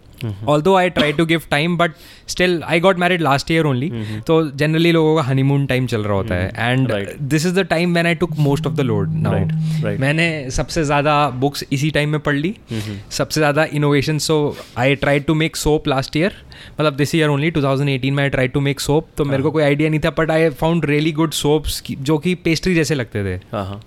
although I try to give time but still I got married last year only तो generally लोगों का honeymoon time चल रहा होता है. And this is the time man I took most of the load now मैंने सबसे ज़्यादा बुक्स इसी टाइम में पढ़ ली. Mm-hmm. सबसे ज़्यादा innovation so I try to make soap last year मतलब दिस ईयर ओनली 2018 में I try to make soap तो मेरे को हाँ। कोई आइडिया नहीं था but I found really good soaps जो कि पेस्ट्री जैसे लगते थे. हाँ, हाँ।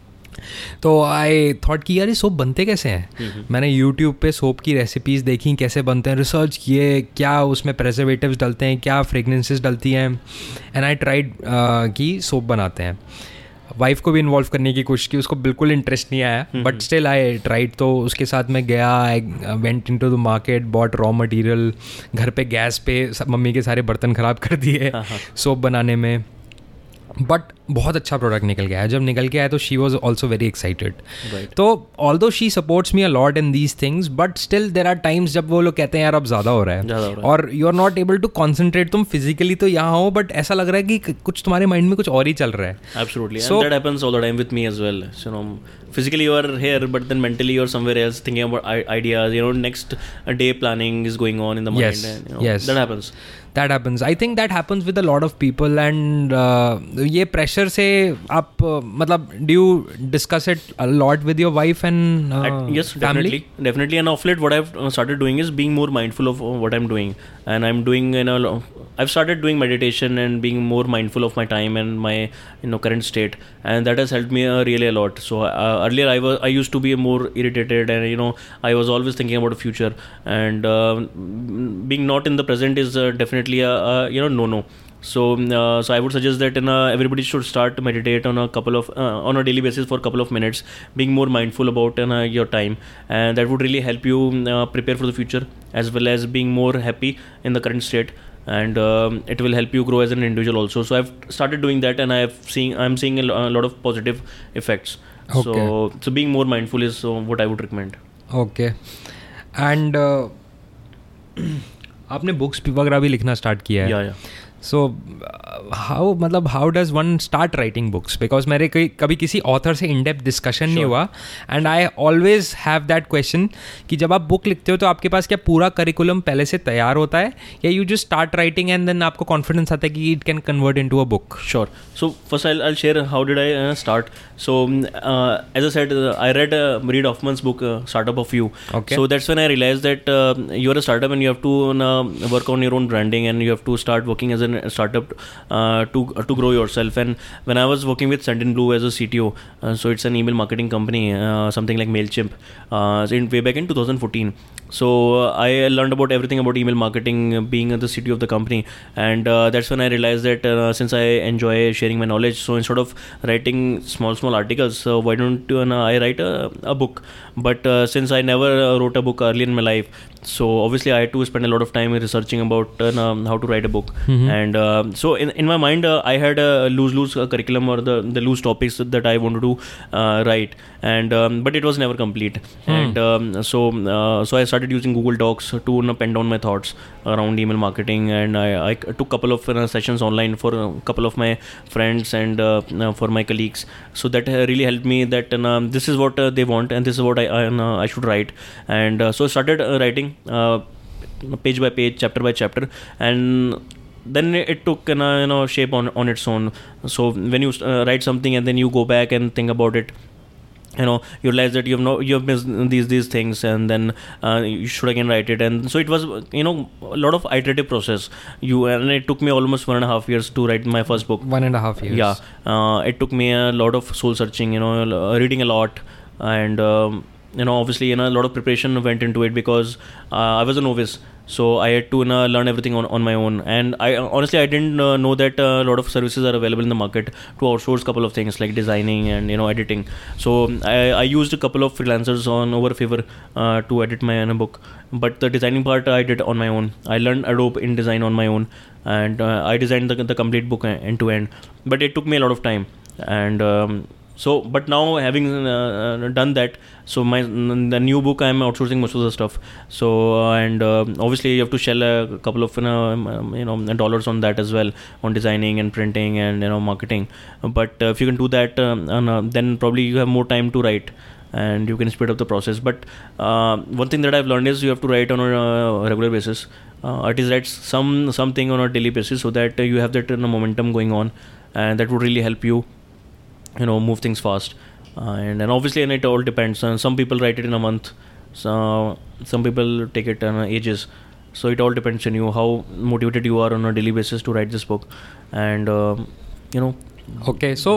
तो आई थॉट कि यार ये सोप बनते कैसे हैं? मैंने यूट्यूब पे सोप की रेसिपीज़ देखी कैसे बनते हैं रिसर्च किए क्या उसमें प्रेजर्वेटिव्स डलते हैं क्या फ्रेगनेंसेस डलती हैं। एंड आई ट्राइड कि सोप बनाते हैं। वाइफ को भी इन्वॉल्व करने की कोशिश की उसको बिल्कुल इंटरेस्ट नहीं आया बट स्टिल आई ट्राइड तो उसके साथ मैं गया I went in to the market bought raw material घर पे गैस पे मम्मी के सारे बर्तन ख़राब कर दिए सोप बनाने में। बट बहुत अच्छा प्रोडक्ट निकल गया है। जब निकल के आया तो she was also very excited तो although she supports me a lot in these things but still there are times जब वो लोग कहते हैं यार अब ज़्यादा हो रहा है। और you are not able to concentrate तुम फिजिकली तो यहाँ हो बट ऐसा लग रहा है कि कुछ तुम्हारे माइंड में कुछ और ही चल रहा है। Physically you are here but then mentally you are somewhere else thinking about ideas. You know next day planning is going on in the mind yes, and, you know, yes. that happens. That happens I think that happens with a lot of people and ये pressure से आप uh, मतलब do you discuss it a lot with your wife and At- yes, definitely, definitely. And off late, what I've uh, started doing is being more mindful of uh, what I'm doing, and I'm doing you know, lo- I've started doing meditation and being more mindful of my time and my you know current state, and that has helped me uh, really a lot. So uh, earlier, I was I used to be more irritated, and you know, I was always thinking about the future, and uh, mm, being not in the present is uh, definitely a, a you know no no so mm, uh, so i would suggest that in a, everybody should start to meditate on a couple of uh, on a daily basis for a couple of minutes being more mindful about your time. And that would really help you mm, uh, prepare for the future as well as being more happy in the current state. And um, it will help you grow as an individual also. So i've started doing that and i've seen i'm seeing a, lot of positive effects. Okay. so so being more mindful is uh, what i would recommend. Okay. And uh, आपने books वगैरह भी लिखना start किया है या, yeah. So how uh, मतलब how does one start writing books because मेरे कभी किसी ऑथर से इनडेप्थ डिस्कशन नहीं हुआ and I always have that question कि जब आप बुक लिखते हो तो आपके पास क्या पूरा करिकुलम पहले से तैयार होता है? या you just start writing and then आपको कॉन्फिडेंस आता है कि it can convert in to a book sure so first I I share how did I start so as a set I read read of Hoffman's book startup of you so that's when I realize that you are startup and you have to work on your own branding and you have to start working as an you have to startup uh, to to grow yourself. And when I was working with Sendinblue as a CTO, uh, so it's an email marketing company, uh, something like Mailchimp, uh, in way back in 2014. So uh, I learned about everything about email marketing, uh, being the CTO of the company, and uh, that's when I realized that uh, since I enjoy sharing my knowledge, so instead of writing small small articles, so why don't uh, I write a, a book? But uh, since I never uh, wrote a book early in my life, so obviously I had to spend a lot of time researching about uh, um, how to write a book. And uh, so in, in my mind, uh, I had a loose loose uh, curriculum or the, the loose topics that I wanted to uh, write, and um, but it was never complete. And um, so uh, so I started using Google Docs to you know, pen down my thoughts around email marketing, and I, I took couple of uh, sessions online for a couple of my friends and for my colleagues. So that really helped me that this is what uh, they want and this is what I I, uh, I should write. And uh, so I started uh, writing. Uh, page by page chapter by chapter. And then it took you know, you know shape on on its own. So when you uh, write something and then you go back and think about it you know you realize that you have no you have missed these these things and then uh, you should again write it. And so it was you know a lot of iterative process. You and it took me almost one and a half years to write my first book. One and a half years. Yeah. Uh, it took me a lot of soul searching you know reading a lot and um, you know obviously you know a lot of preparation went into it because uh, i was a novice. So i had to you know, learn everything on, on my own. And i honestly i didn't uh, know that uh, a lot of services are available in the market to outsource a couple of things like designing and you know editing. So i, I used a couple of freelancers on overfavor uh, to edit my book. But the designing part i did on my own. I learned adobe InDesign on my own. And uh, i designed the, the complete book end to end. But it took me a lot of time. And um, so but now having uh, uh, done that so my the new book i'm outsourcing most of the stuff. So uh, and uh, obviously you have to shell a couple of you know, um, you know dollars on that as well on designing and printing and you know marketing. But uh, if you can do that um, and, uh, then probably you have more time to write and you can speed up the process. But one thing that i've learned is you have to write on a regular basis. Artist writes some something on a daily basis so that you have that uh, momentum going on and that would really help you you know move things fast uh, and and obviously and it all depends uh, some people write it in a month so some people take it in uh, ages so it all depends on you how motivated you are on a daily basis to write this book and um, you know okay so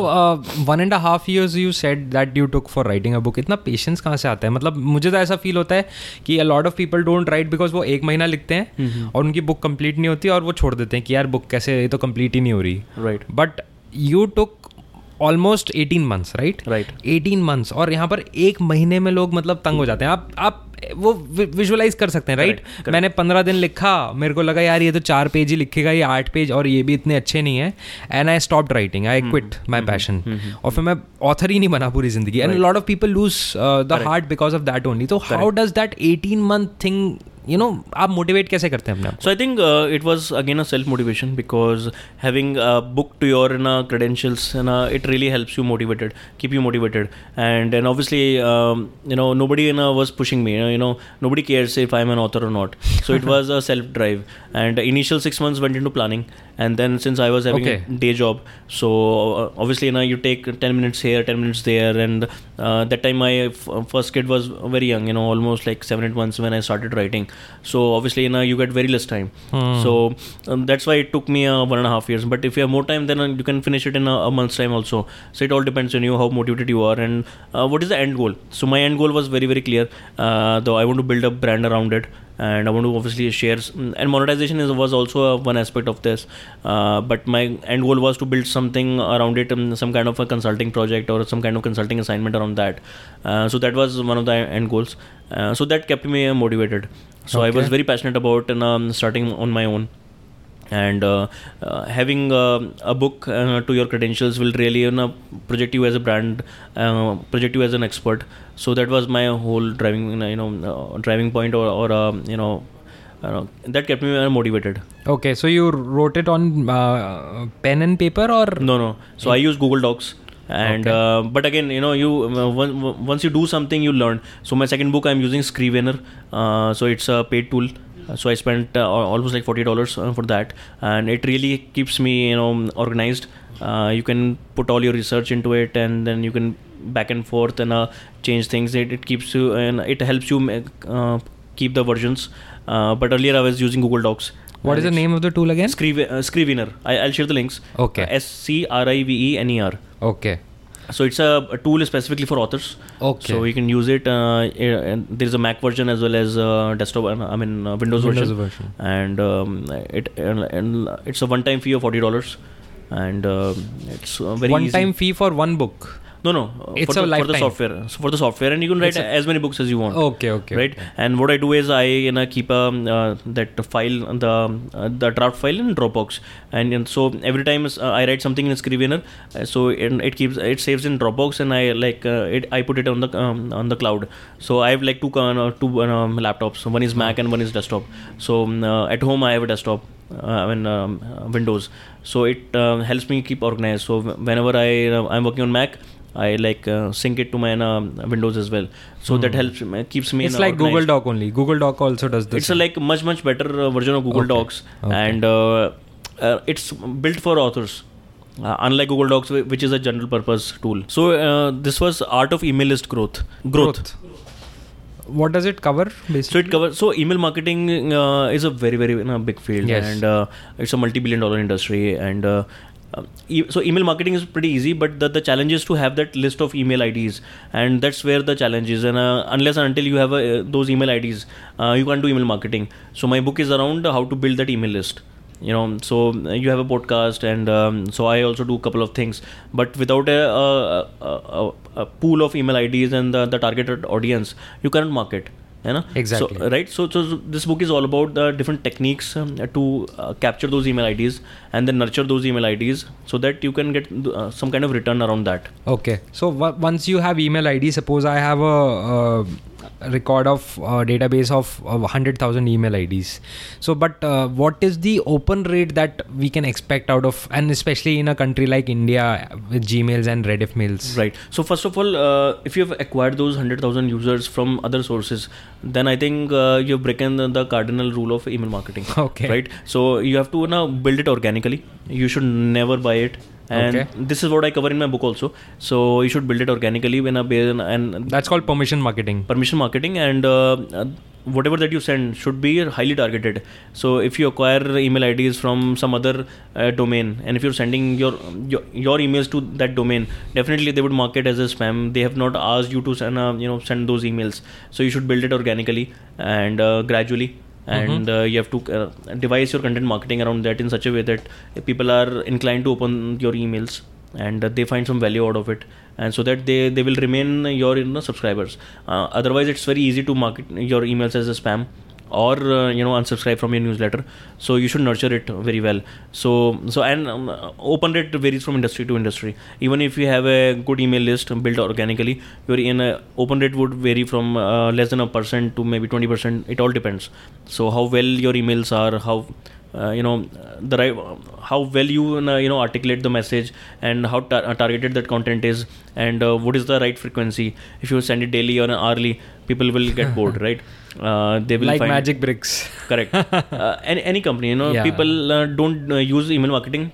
one and half years you said that you took for writing a book इतना patience कहाँ से आता है मतलब मुझे तो ऐसा feel होता है कि a lot of people don't write because वो एक महीना लिखते हैं और उनकी बुक कंप्लीट नहीं होती और वो छोड़ देते हैं कि यार बुक कैसे ये तो कंप्लीट ही नहीं हो रही right but you took almost eighteen months right right eighteen months और यहाँ पर एक महीने में लोग मतलब तंग हो जाते हैं। आप आप वो विजुअलाइज कर सकते हैं राइट correct. मैंने पंद्रह दिन लिखा मेरे को लगा यार ये तो चार पेज ही लिखेगा ये आठ पेज और ये भी इतने अच्छे नहीं है। And I stop writing I quit my passion और फिर मैं ऑथर ही नहीं बना पूरी ज़िंदगी। And lot of people lose the heart because of that only तो how does that eighteen month thing you know आप मोटिवेट कैसे करते हैं अपने आप So I think uh, it was again a self motivation because having a book to your you know, credentials, you know, it really helps you motivated, keep you motivated, and and obviously um, you know nobody you know, was pushing me. You know, you know nobody cares if I'm an author or not. So it was a self drive, and the initial six months went into planning, and then since I was having Okay. a day job, so uh, obviously you know you take ten minutes here, ten minutes there, and uh, that time my f- first kid was very young. You know, almost like seven eight months when I started writing. so obviously you know you get very less time. So um, that's why it took me uh, one and a half years. But if you have more time, then uh, you can finish it in a, a month's time also. So it all depends on you how motivated you are and uh, what is the end goal. So my end goal was very very clear. Uh, though I want to build a brand around it. And I want to obviously share, mm, and monetization is was also uh, one aspect of this. Uh, but my end goal was to build something around it, um, some kind of a consulting project or some kind of consulting assignment around that. Uh, so that was one of the end goals. Uh, so that kept me uh, motivated. So I was very passionate about um, starting on my own. And uh, uh, having uh, a book uh, to your credentials will really you know, project you as a brand uh, project you as an expert. So that was my whole driving you know uh, driving point or, or you know that kept me motivated. Okay, so you wrote it on uh, pen and paper or? No no. So i use google docs and Okay. uh, but again you know you uh, one, once you do something you learn. So my second book i'm using scrivener. Uh, so it's a paid tool. Uh, so i spent uh, almost like $40 uh, for that. And it really keeps me you know organized. Uh, you can put all your research into it and then you can back and forth and uh, change things. It, it keeps you and it helps you make, uh, keep the versions. Uh, but earlier i was using google docs what is the name of the tool again? Scrive, uh, Scrivener. I, I'll share the links. Okay. Uh, S C R I V E N E R. Okay. So it's a, a tool specifically for authors. Okay. So you can use it. Uh, and there's a Mac version as well as uh, desktop. uh, I mean uh, Windows, Windows version. version. And um, it and, and it's a one-time fee of forty dollars, and um it's uh, very One easy. time fee for one book. No, no. It's for, a the, for the software. So for the software, and you can write a- as many books as you want Okay, okay. right okay. and what i do is i you know keep a uh, that file the uh, the draft file in dropbox and, and so every time uh, i write something in scrivener uh, so it, it keeps it saves in dropbox and i like uh, it i put it on the um, on the cloud so i have like two two um, laptops one is mac and one is desktop so um, uh, at home i have a desktop uh, I mean um, Windows, so it uh, helps me keep organized. So whenever I uh, I'm working on Mac, I like uh, sync it to my uh, Windows as well. So that helps me- keeps me. Hmm. It's in like Google. Doc only. Google Doc also does this. It's a like much much better uh, version of Google Okay. Docs, Okay. and uh, uh, it's built for authors. Uh, unlike Google Docs, which is a general purpose tool. So uh, this was art of email list growth. Growth. What does it cover basically So it covers. So email marketing uh, is a very very big field, Yes. and uh, it's a multi-billion dollar industry. And e- so email marketing is pretty easy, but the, the challenge is to have that list of email IDs, and that's where the challenge is. And uh, unless and until you have uh, those email IDs, uh, you can't do email marketing. So my book is around how to build that email list you know so uh, you have a podcast and um, so i also do a couple of things but without a, a, a, a, a pool of email ids and the, the targeted audience you cannot market you know Exactly. so, right so, so this book is all about the different techniques um, to uh, capture those email ids and then nurture those email ids so that you can get uh, some kind of return around that Okay. So w- once you have email ID, suppose I have a, uh record of uh, database of uh, 100,000 email IDs. So, but uh, what is the open rate that we can expect out of, and especially in a country like India with Gmails and Rediff mails? Right. So first of all, uh, if you have acquired those hundred thousand users from other sources, then I think uh, you've broken the, the cardinal rule of email marketing. Okay. Right. So you have to now build it organically. You should never buy it. And Okay. this is what I cover in my book also. So you should build it organically when a base and That's called permission marketing. permission marketing and uh, uh, whatever that you send should be highly targeted so if you acquire email ids from some other uh, domain and if you're sending your, your your emails to that domain definitely they would mark it as a spam they have not asked you to send uh, you know send those emails so you should build it organically and uh, gradually and uh, you have to uh, devise your content marketing around that in such a way that people are inclined to open your emails and uh, they find some value out of it. And so that they they will remain your you know, subscribers. Uh, otherwise it's very easy to market your emails as a spam or uh, you know unsubscribe from your newsletter. So you should nurture it very well. So so and um, open rate varies from industry to industry. Even if you have a good email list built organically your in a open rate would vary from uh, less than a percent to maybe 20% it all depends. So how well your emails are how uh, you know the right how well you uh, you know articulate the message and how tar- uh, targeted that content is and uh, what is the right frequency. If you send it daily or hourly people will get bored right uh, they will Like find MagicBricks. correct. Uh, any, any company you know Yeah. people uh, don't uh, use email marketing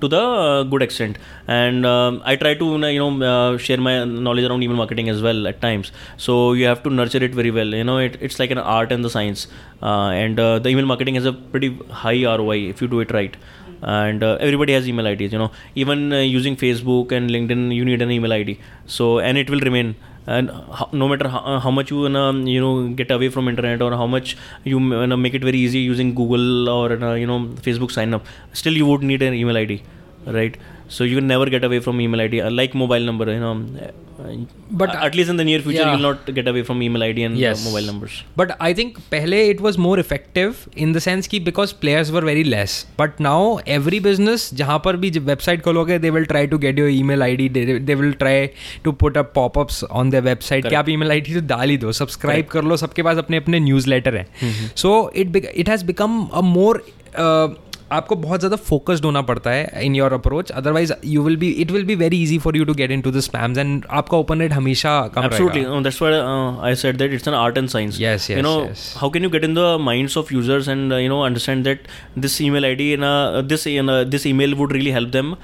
to the uh, good extent. And um, i try to you know uh, share my knowledge around email marketing as well at times. So you have to nurture it very well. You know it, it's like an art and the science. Uh, and uh, the email marketing has a pretty high roi if you do it right. And uh, everybody has email ids you know. Even uh, using facebook and linkedin you need an email id so and it will remain and no matter how, uh, how much you wanna, you know get away from internet or how much you wanna make it very easy using google or uh, you know facebook sign up still you would need an email id right so you can never get away from email id uh, like mobile number you know uh, But- uh, at least in the near future Yeah. you'll not get away from email id and uh, Yes. mobile numbers But I think पहले it was more effective in the sense कि because players were very less. But now every business जहाँ पर भी website खोलोगे they will try to get your email ID. They, they will try to put up pop-ups on their website कि आप email ID तो डाल ही दो subscribe कर लो सबके पास अपने अपने न्यूज़ लेटर हैं so it it has become a more आपको बहुत ज़्यादा फोकस्ड होना पड़ता है in your approach otherwise you will be it will be very easy for you to get in to the spams and आपका open rate हमेशा कम that's I said that it's an art and science yes you know how can you get in the minds of users and you know understand that this email ID in this this email would really help them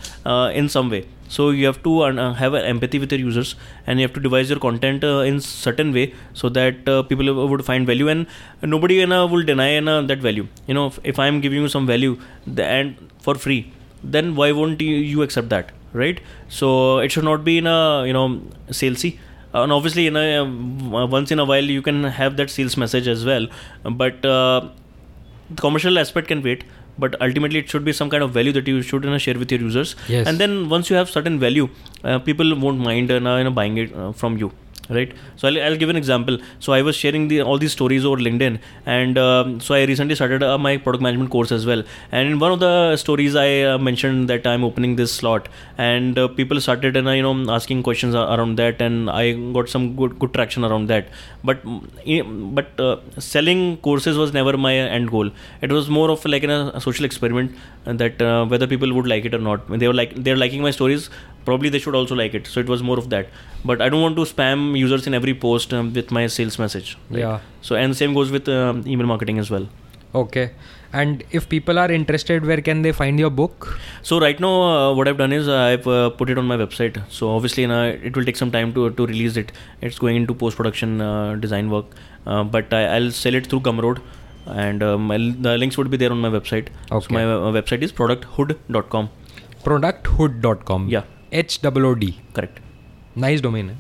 in some way so you have to uh, have an empathy with your users and you have to devise your content uh, in certain way so that uh, people would find value and nobody you know, will deny you know, that value. You know if, if i am giving you some value the, and for free then why won't you, you accept that right? So it should not be in a you know salesy. And obviously you know uh, once in a while you can have that sales message as well but uh, the commercial aspect can wait but ultimately it should be some kind of value that you should you know, share with your users Yes. and then once you have certain value uh, people won't mind uh, you know, buying it uh, from you right? So I'll, I'll give an example. So i was sharing the all these stories over linkedin and um, so i recently started uh, my product management course as well. And in one of the stories i uh, mentioned that i'm opening this slot and uh, people started uh, you know asking questions around that and i got some good good traction around that. But mm, but uh, selling courses was never my end goal. It was more of like a, a social experiment that whether people would like it or not. They were like they're liking my stories probably they should also like it so it was more of that but i don't want to spam users in every post um, with my sales message right? Yeah. so and same goes with um, email marketing as well Okay. And if people are interested, where can they find your book? So right now, uh, what I've done is uh, I've uh, put it on my website. So obviously, know, it will take some time to to release it. It's going into post production uh, design work, uh, but I, I'll sell it through Gumroad, and um, I'll, the links would be there on my website. Okay. So my uh, website is producthood.com. Producthood.com. Yeah. H O O D. Correct. Nice domain. hai.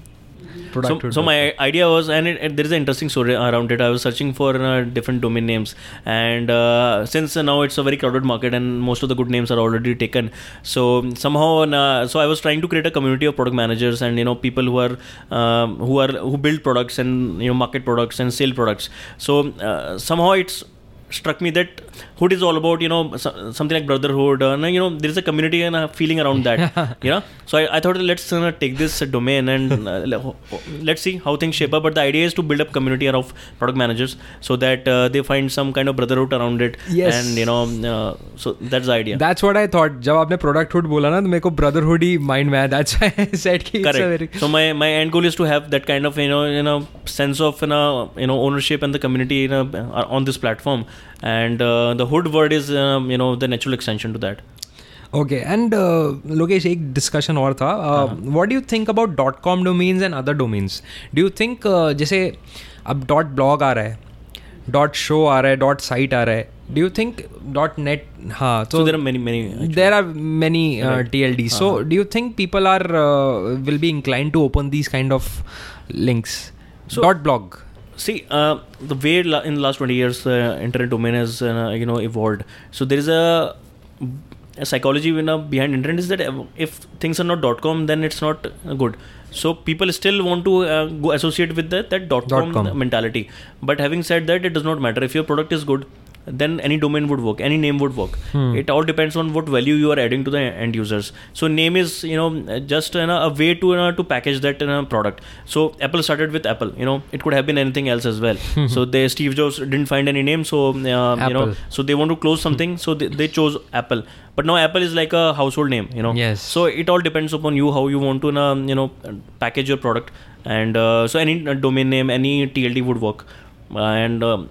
So, so my idea was, and it, it- there is an interesting story around it. I was searching for uh, different domain names, and uh, since uh, now it's a very crowded market and most of the good names are already taken, so somehow, uh, so I was trying to create a community of product managers and you know people who are um, who are who build products and you know market products and sell products. So uh, somehow it's struck me that hood is all about you know so, something like brotherhood uh, and you know there is a community and a feeling around that you know so I, I thought let's uh, take this uh, domain and uh, le- ho- ho- let's see how things shape up but the idea is to build up community of product managers so that uh, they find some kind of brotherhood around it Yes. and you know uh, so that's the idea That's what I thought. जब आपने producthood बोला ना तो मेरे को brotherhood ही mind में आया. That's why I said कि it's a correct very so my my end goal is to have that kind of you know you know sense of you know you know ownership and the community you know, uh, on this platform and uh, the hood word is um, you know the natural extension to that okay and Lokesh एक discussion और था what do you think about dot com domains and other domains do you think जैसे अब dot blog आ रहा है dot show आ रहा है dot site आ रहा है do you think dot net हाँ so तो there are many many there are many uh, TLD. So, do you think people are uh, will be inclined to open these kind of links? So- Dot blog. See, uh, the way la- in the last 20 years uh, internet domain has uh, you know evolved. So there is a, a psychology you know, behind internet is that if things are not .com, then it's not uh, good. So people still want to uh, go associate with that that Dot .com, com. mentality. But having said that, it does not matter if your product is good. Then any domain would work, any name would work. Hmm. It all depends on what value you are adding to the end users. So name is you know just you know, a way to you know, to package that in a product. So Apple started with Apple. You know it could have been anything else as well. so they Steve Jobs didn't find any name, so uh, you know so they want to close something, so they, they chose Apple. But now Apple is like a household name. You know. Yes. So it all depends upon you how you want to you know package your product, and uh, so any domain name, any TLD would work, uh, and. Um,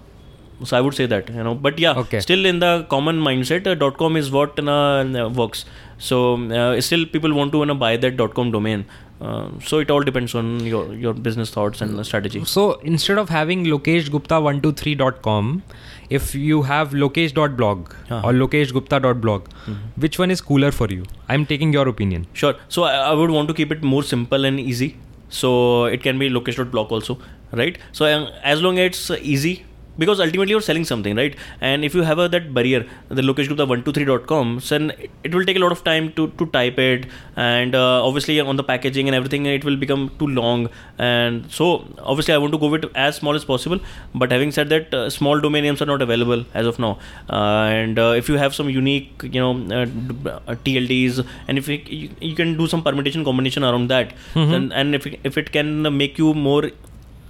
so I would say that you know, but yeah, Okay. still in the common mindset, uh, .com is what uh, works. So uh, still people want to you know, buy that .com domain. Uh, so it all depends on your your business thoughts and strategy. So instead of having lokeshgupta123.com, if you have lokesh.blog Uh-huh. or lokeshgupta.blog, which one is cooler for you? I'm taking your opinion. Sure. So I, I would want to keep it more simple and easy. So it can be lokesh.blog also, right? So um, as long as it's uh, easy, because ultimately you're selling something right? And if you have a, that barrier the lokesh gupta 123.com then it will take a lot of time to, to type it. And uh, obviously on the packaging and everything it will become too long. And so obviously i want to go with as small as possible. But having said that uh, small domain names are not available as of now. Uh, and uh, if you have some unique you know uh, tlds and if you, you, you can do some permutation combination around that then, and if, it- if it can make you more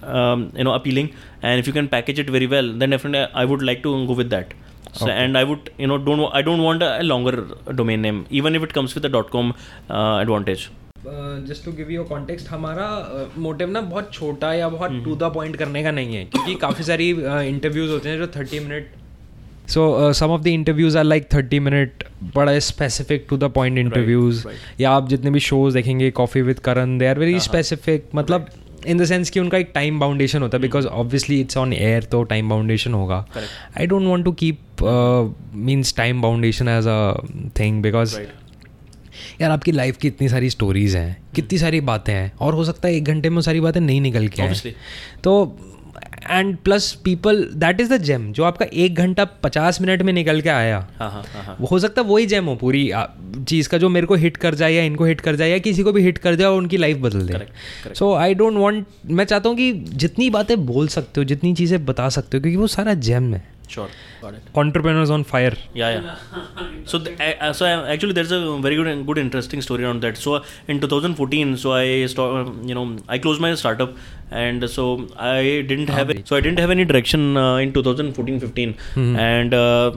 you know appealing and if you can package it very well then definitely I would like to go with that and I would you know don't I don't want a longer domain name even if it comes with dot com advantage just to give you context हमारा uh, motive ना बहुत छोटा या बहुत to the point करने का नहीं है क्योंकि काफ़ी सारी uh, इंटरव्यूज़ होते हैं जो thirty minute so some of the interviews are like thirty minute बड़ा specific to the point interviews या आप जितने भी शोज़ देखेंगे coffee with Karan they are very specific मतलब right. इन द सेंस कि उनका एक टाइम बाउंडेशन होता है because obviously it's on air तो टाइम बाउंडेशन होगा। I don't want to keep means time boundation as a thing because यार आपकी लाइफ की इतनी सारी स्टोरीज हैं कितनी सारी बातें हैं और हो सकता है एक घंटे में सारी बातें नहीं निकल के आए। तो and plus people that is the gem जो आपका एक घंटा पचास मिनट में निकल के आया। हाँ हाँ हाँ हाँ। वो हो सकता है वही जेम हो पूरी चीज़ का जो मेरे को हिट कर जाए या इनको हिट कर जाए या किसी को भी हिट कर जाए और उनकी लाइफ बदल दे. सो आई डोंट वॉन्ट मैं चाहता हूँ कि जितनी बातें बोल सकते हो जितनी चीज़ें बता सकते हो क्योंकि वो सारा जेम है। Sure, got it. Entrepreneurs on fire. Yeah, yeah. so, so I, actually, there's a very good, good, interesting story around that. So, in 2014, so I, st- um, you know, I closed my startup, and so I didn't have, ah, it, so I didn't have any direction uh, in 2014-15, mm-hmm. and uh,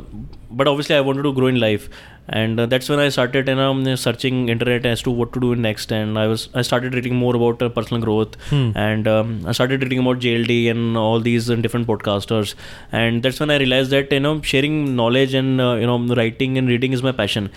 but obviously I wanted to grow in life, and uh, that's when i started you know, searching internet as to what to do next. And i was i started reading more about uh, personal growth. And um, i started reading about jld and all these uh, different podcasters. And that's when i realized that you know sharing knowledge and uh, you know writing and reading is my passion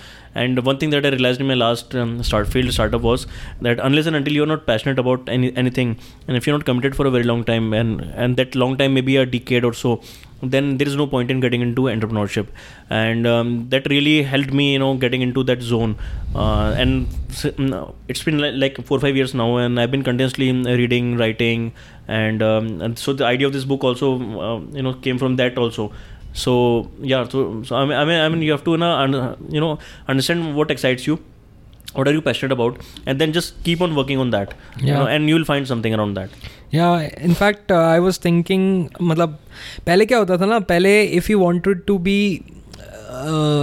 and one thing that i realized in my last um, start field startup was that unless and until you're not passionate about any, anything and if you're not committed for a very long time and and that long time maybe a decade or so then there is no point in getting into entrepreneurship. And um, that really helped me you know getting into that zone. Uh, and mm, it's been li- like four or five years now and i've been continuously mm, reading writing and, um, and so the idea of this book also uh, you know came from that also so yeah so, so I, mean, I mean i mean you have to know, you know understand what excites you what are you passionate about and then just keep on working on that yeah. you know, and you'll find something around that या in fact I was thinking मतलब पहले क्या होता था ना पहले if you wanted to be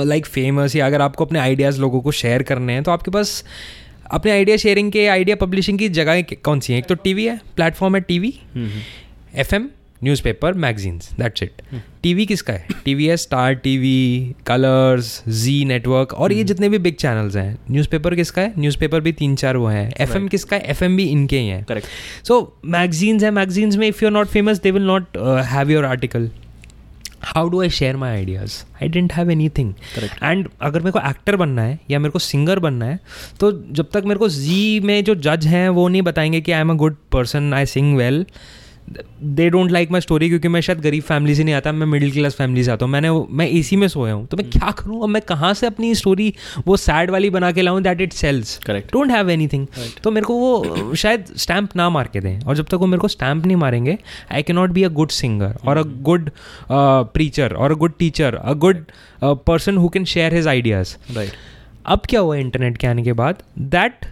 like famous या अगर आपको अपने आइडियाज़ लोगों को शेयर करने हैं तो आपके पास अपने आइडिया शेयरिंग के आइडिया पब्लिशिंग की जगह कौन सी है एक तो टीवी है प्लेटफॉर्म है TV F M newspaper magazines that's it TV किसका है? टीवी है star TV Colors Zee network और ये जितने भी बिग चैनल्स हैं न्यूज़पेपर किसका है? न्यूज़पेपर भी तीन चार वो हैं। एफ़ एम किसका है? एफ़ एम भी इनके ही हैं। करेक्ट सो मैगजीन्स हैं मैगजीन्स में if you are not famous they will not have your article how do I share my ideas I don't have anything and अगर मेरे को एक्टर बनना है या मेरे को सिंगर बनना है तो जब तक मेरे को जी में जो जज हैं वो नहीं बताएँगे कि I am a good person I sing well they don't like my story क्योंकि मैं शायद गरीब फैमिली से नहीं आता मैं मिडिल क्लास फैमिली से आता हूँ। मैंने मैं एसी में सोया हूँ। तो मैं क्या करूँ? अब मैं कहाँ से अपनी स्टोरी वो सैड वाली बना के लाऊं that it sells correct don't have anything तो मेरे को वो शायद स्टैम्प ना मार के दें। और जब तक वो मेरे को स्टैम्प नहीं मारेंगे I can not be a good singer और अ गुड प्रीचर और a good teacher a good person who can share his ideas right अब क्या हुआ इंटरनेट के आने के बाद? That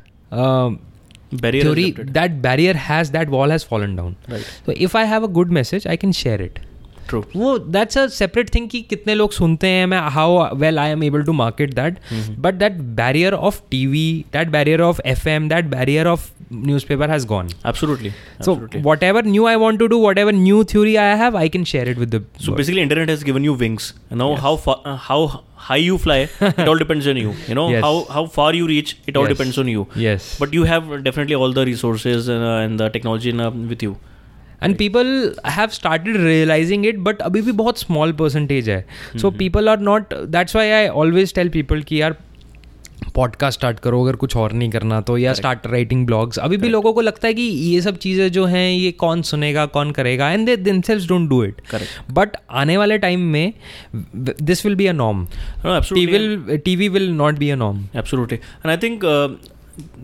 barrier theory that barrier has that wall has fallen down. Right. So if i have a good message i can share it true वो that's a separate thing कि कितने लोग सुनते हैं मैं how well I am able to market that but that barrier of T V that barrier of F M that barrier of news paper has gone absolutely So absolutely whatever new I want to do, whatever new theory I have, I can share it with the. So basically, internet has given you wings. Now, how far, uh, how high you fly, it all depends on you. You know Yes. how how far you reach, it all Yes. depends on you. yes. But you have definitely all the resources uh, and the technology in, uh, with you. and people have started realising it but अभी भी बहुत small percentage है. So people are not that's why I always tell people की are podcast start करो अगर कुछ और नहीं करना तो या स्टार्ट राइटिंग ब्लॉग्स अभी भी लोगों को लगता है कि ये सब चीज़ें जो हैं ये कौन सुनेगा कौन करेगा एंड दे दिन sales don't do it but आने वाले टाइम में this will be a Nom T will T V will not be a Nom absolutely and I think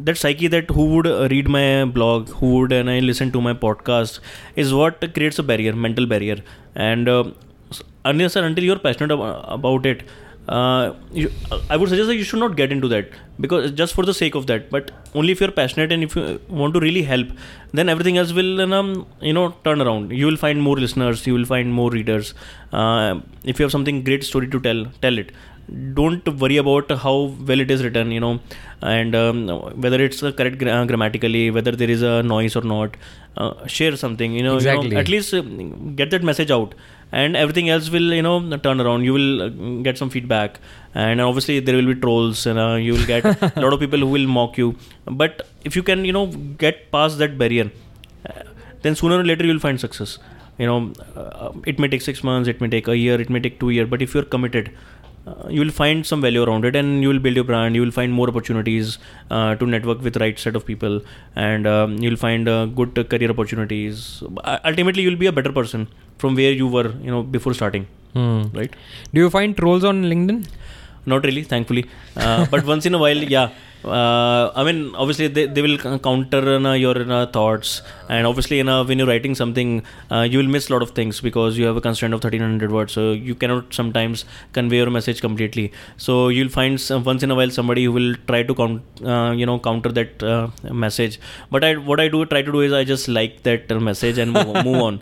that psyche that who would uh, read my blog, who would and I listen to my podcast, is what creates a barrier, mental barrier. And uh, unless and until you're passionate ab- about it, uh, you, I would suggest that you should not get into that because just for the sake of that. But only if you're passionate and if you want to really help, then everything else will um, you know turn around. You will find more listeners. You will find more readers. Uh, if you have something great story to tell, tell it. Don't worry about how well it is written, you know, and um, whether it's uh, correct gra- grammatically, whether there is a noise or not. Uh, share something, you know, you know, Exactly. at least uh, get that message out and everything else will you know turn around you will uh, get some feedback and obviously there will be trolls and uh, you will get a lot of people who will mock you but if you can you know get past that barrier uh, then sooner or later you will find success you know uh, it may take 6 months it may take a year it may take 2 years but if you're committed uh, you will find some value around it and you will build your brand. You will find more opportunities uh, to network with right set of people and um, you'll find uh, good uh, career opportunities. Uh, ultimately you'll be a better person from where you were you know before starting. Hmm. right? Do you find trolls on LinkedIn? not really thankfully. Uh, but once in a while yeah uh, I mean, obviously they, they will counter uh, your thoughts, and obviously, when you're writing something, uh, you will miss a lot of things because you have a constraint of 1300 words, so you cannot sometimes convey your message completely. So you'll find some, once in a while somebody who will try to count, uh, you know, counter that message. But I, what I do try to do is I just like that message and move, move on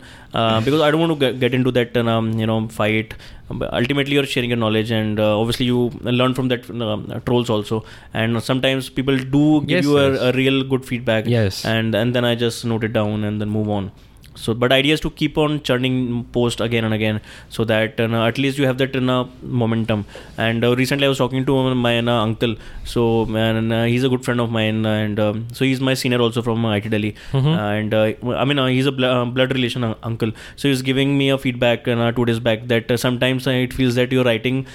because I don't want to get, get into that, um, you know, fight. But ultimately, you're sharing your knowledge, and uh, obviously, you learn from that um, trolls also. And sometimes people do give Yes, you a, yes. a real good feedback. Yes. And and then I just note it down and then move on. So, but idea is to keep on churning post again and again, so that uh, at least you have that uh, momentum. And uh, recently, I was talking to my uh, uncle. So, and uh, he's a good friend of mine, and um, so he's my senior also from IIT Delhi. And uh, I mean, uh, he's a bl- uh, blood relation uh, uncle. So he's giving me a feedback two days back that uh, sometimes uh, it feels that you're writing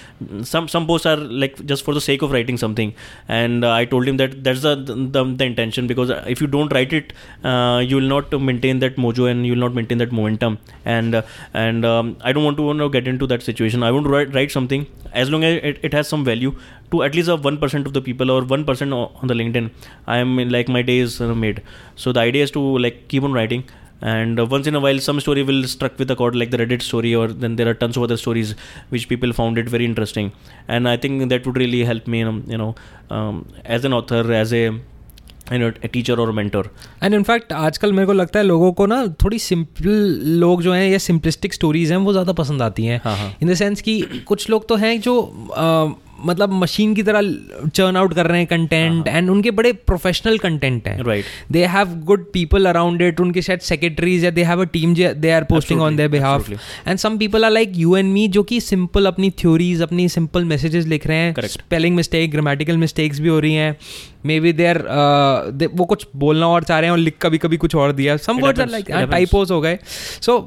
some some posts are like just for the sake of writing something. And I told him that that's the, the the intention because if you don't write it, uh, you will not maintain that mojo and you will not maintain that momentum. And uh, and um, I don't want to you know, get into that situation. I want to write, write something as long as it, it has some value to at least one percent of the people or one percent on the LinkedIn. I am like my day is made. So the idea is to like keep on writing and uh, once in a while some story will struck with a chord like the reddit story or then there are tons of other stories which people found it very interesting and i think that would really help me um, you know um, as an author as a you और a teacher or and in fact आजकल मेरे को लगता है लोगों को ना थोड़ी सिंपल लोग जो हैं या सिंपलिस्टिक स्टोरीज हैं वो ज़्यादा पसंद आती हैं। इन द सेंस कि कुछ लोग तो हैं जो मतलब मशीन की तरह चर्न आउट कर रहे हैं कंटेंट एंड उनके बड़े प्रोफेशनल कंटेंट हैं। Right they have good people around it उनके शायद सेक्रेटरीज या they have a team they are posting on their behalf and some people are like you and me जो कि सिंपल अपनी theories अपनी सिंपल मैसेजेस लिख रहे हैं। स्पेलिंग मिस्टेक ग्रामेटिकल मिस्टेक्स भी हो रही हैं। मे बी देर वो कुछ बोलना और चाह रहे हैं और लिख कभी कभी कुछ और दिया। Some words are like typos हो गए। So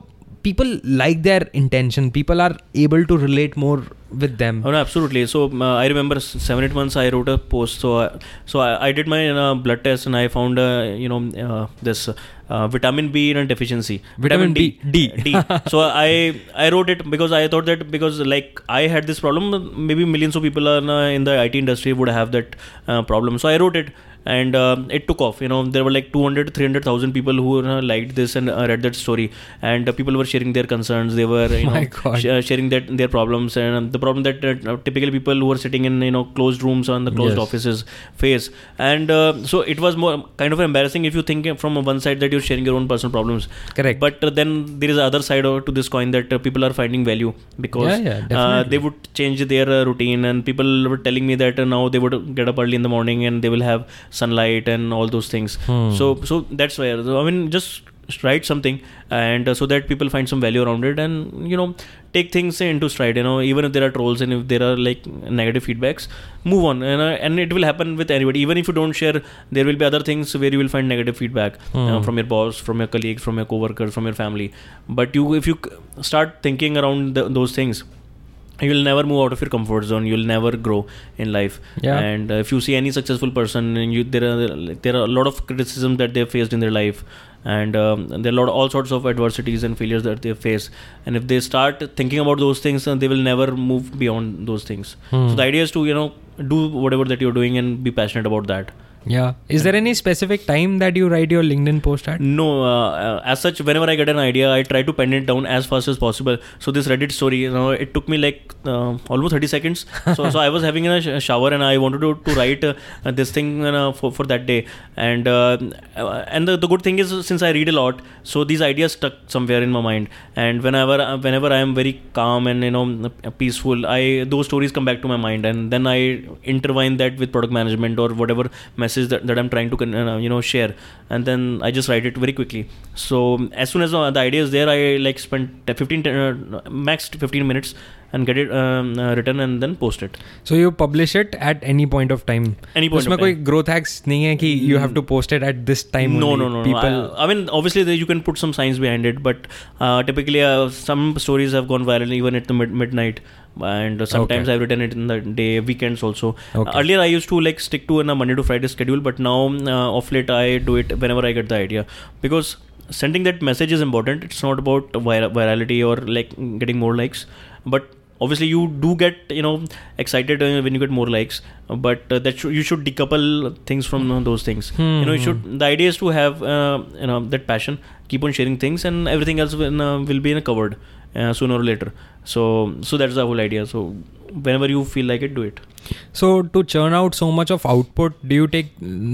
people like their intention people are able to relate more with them Oh, no, absolutely. So uh, I remember seven eight months I wrote a post. So I, so I, I did my uh, blood test and I found uh, you know uh, this uh, vitamin B in a deficiency. Vitamin B, D. D. so I I wrote it because I thought that because like I had this problem, maybe millions of people are uh, in the IT industry would have that uh, problem. So I wrote it and uh, it took off you know there were like 200 300000 people who uh, liked this and uh, read that story. And uh, people were sharing their concerns. They were you know sh- uh, sharing that their problems. And um, the problem that uh, typically people who are sitting in you know closed rooms or in the closed Yes. offices face. And uh, so it was more kind of embarrassing if you think from one side that you're sharing your own personal problems. Correct. but uh, then there is other side uh, to this coin that uh, people are finding value because Yeah, yeah, uh, they would change their uh, routine. And people were telling me that uh, now they would get up early in the morning and they will have sunlight and all those things Hmm. so so that's where so, i mean just write something and uh, so that people find some value around it and you know take things into stride you know even if there are trolls and if there are like negative feedbacks move on and, uh, and it will happen with anybody even if you don't share there will be other things where you will find negative feedback uh, Hmm. from your boss from your colleagues from your coworkers from your family but you if you start thinking around the, those things you will never move out of your comfort zone. You'll never grow in life. Yeah. and uh, if you see any successful person and you there are there are a lot of criticism that they've faced in their life. And um, there are a lot all sorts of adversities and failures that they face. And if they start thinking about those things they will never move beyond those things. Hmm. so the idea is to you know do whatever that you're doing and be passionate about that Yeah. Is there any specific time that you write your LinkedIn post at? No, uh, uh, as such, whenever I get an idea, I try to pen it down as fast as possible. So this Reddit story, you know, it took me like uh, almost 30 seconds. So, so I was having a sh- shower and I wanted to, to write uh, this thing uh, for, for that day. And uh, and the, the good thing is since I read a lot, so these ideas stuck somewhere in my mind. And whenever whenever I am very calm and you know peaceful, I those stories come back to my mind, and then I intertwine that with product management or whatever message that, that I'm trying to uh, you know share, and then I just write it very quickly. So as soon as uh, the idea is there, I like spend 15 uh, max 15 minutes and get it um, uh, written and then post it. So you publish it at any point of time. Any point उसमें of कोई time. growth hacks नहीं है कि you have to post it at this time No, only. no, no, People. no. I, I mean, obviously, there you can put some science behind it, but uh, typically, uh, some stories have gone viral even at the mid- midnight. And sometimes Okay. I've written it in the day, weekends also. Okay. earlier, I used to like stick to a Monday to Friday schedule, but now, uh, off late, I do it whenever I get the idea because sending that message is important. It's not about vir- virality or like getting more likes, but obviously you do get you know excited when you get more likes but uh, that sh- you should decouple things from uh, those things. You know you should the idea is to have uh, you know that passion keep on sharing things and everything else will, uh, will be covered uh, sooner or later so so that's the whole idea so whenever you feel like it do it So to churn out so much of output, do you take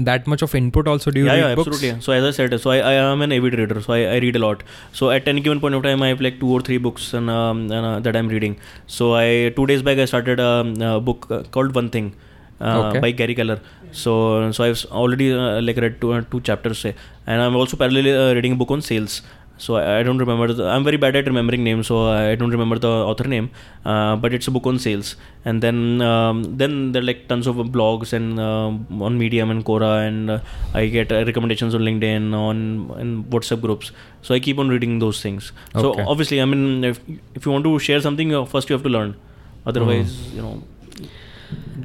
that much of input also? Do you yeah, read yeah, books? absolutely. So as I said, so I, I am an avid reader, so I, I read a lot. So at any given point of time, I have like two or three books and, um, and uh, that I'm reading. So I two days back I started um, a book uh, called One Thing. Uh, Okay. by Gary Keller. So so I've already uh, like read two, uh, two chapters say, and I'm also parallelly uh, reading a book on sales. So I, I don't remember. The, I'm very bad at remembering names, so I don't remember the author name. Uh, but it's a book on sales, and then um, then there are like tons of blogs and um on Medium and Quora, and uh, I get uh, recommendations on LinkedIn, on and WhatsApp groups. So I keep on reading those things. So obviously, I mean, if if you want to share something, uh, first you have to learn. Otherwise, Hmm. you know,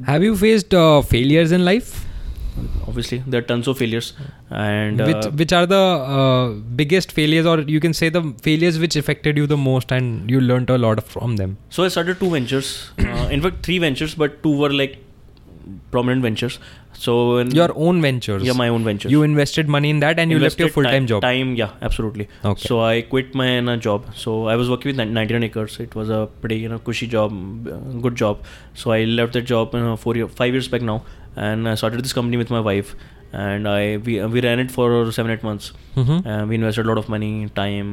Have you faced uh, failures in life? Obviously there are tons of failures, and which uh, which are the uh, biggest failures, or you can say the failures which affected you the most, and you learned a lot from them? So I started two ventures. Uh, in fact, three ventures, but two were like prominent ventures. So in Your own ventures. yeah, my own ventures. You invested money in that, and you left your full time ti- job. Time, yeah, absolutely. Okay. So I quit my uh, job. So I was working with nin- 99 acres. It was a pretty you know cushy job, uh, good job. So I left that job uh, four year, five years back now, and I started this company with my wife. And I we, we ran it for seven eight months. Mhm. Uh, we invested a lot of money, time,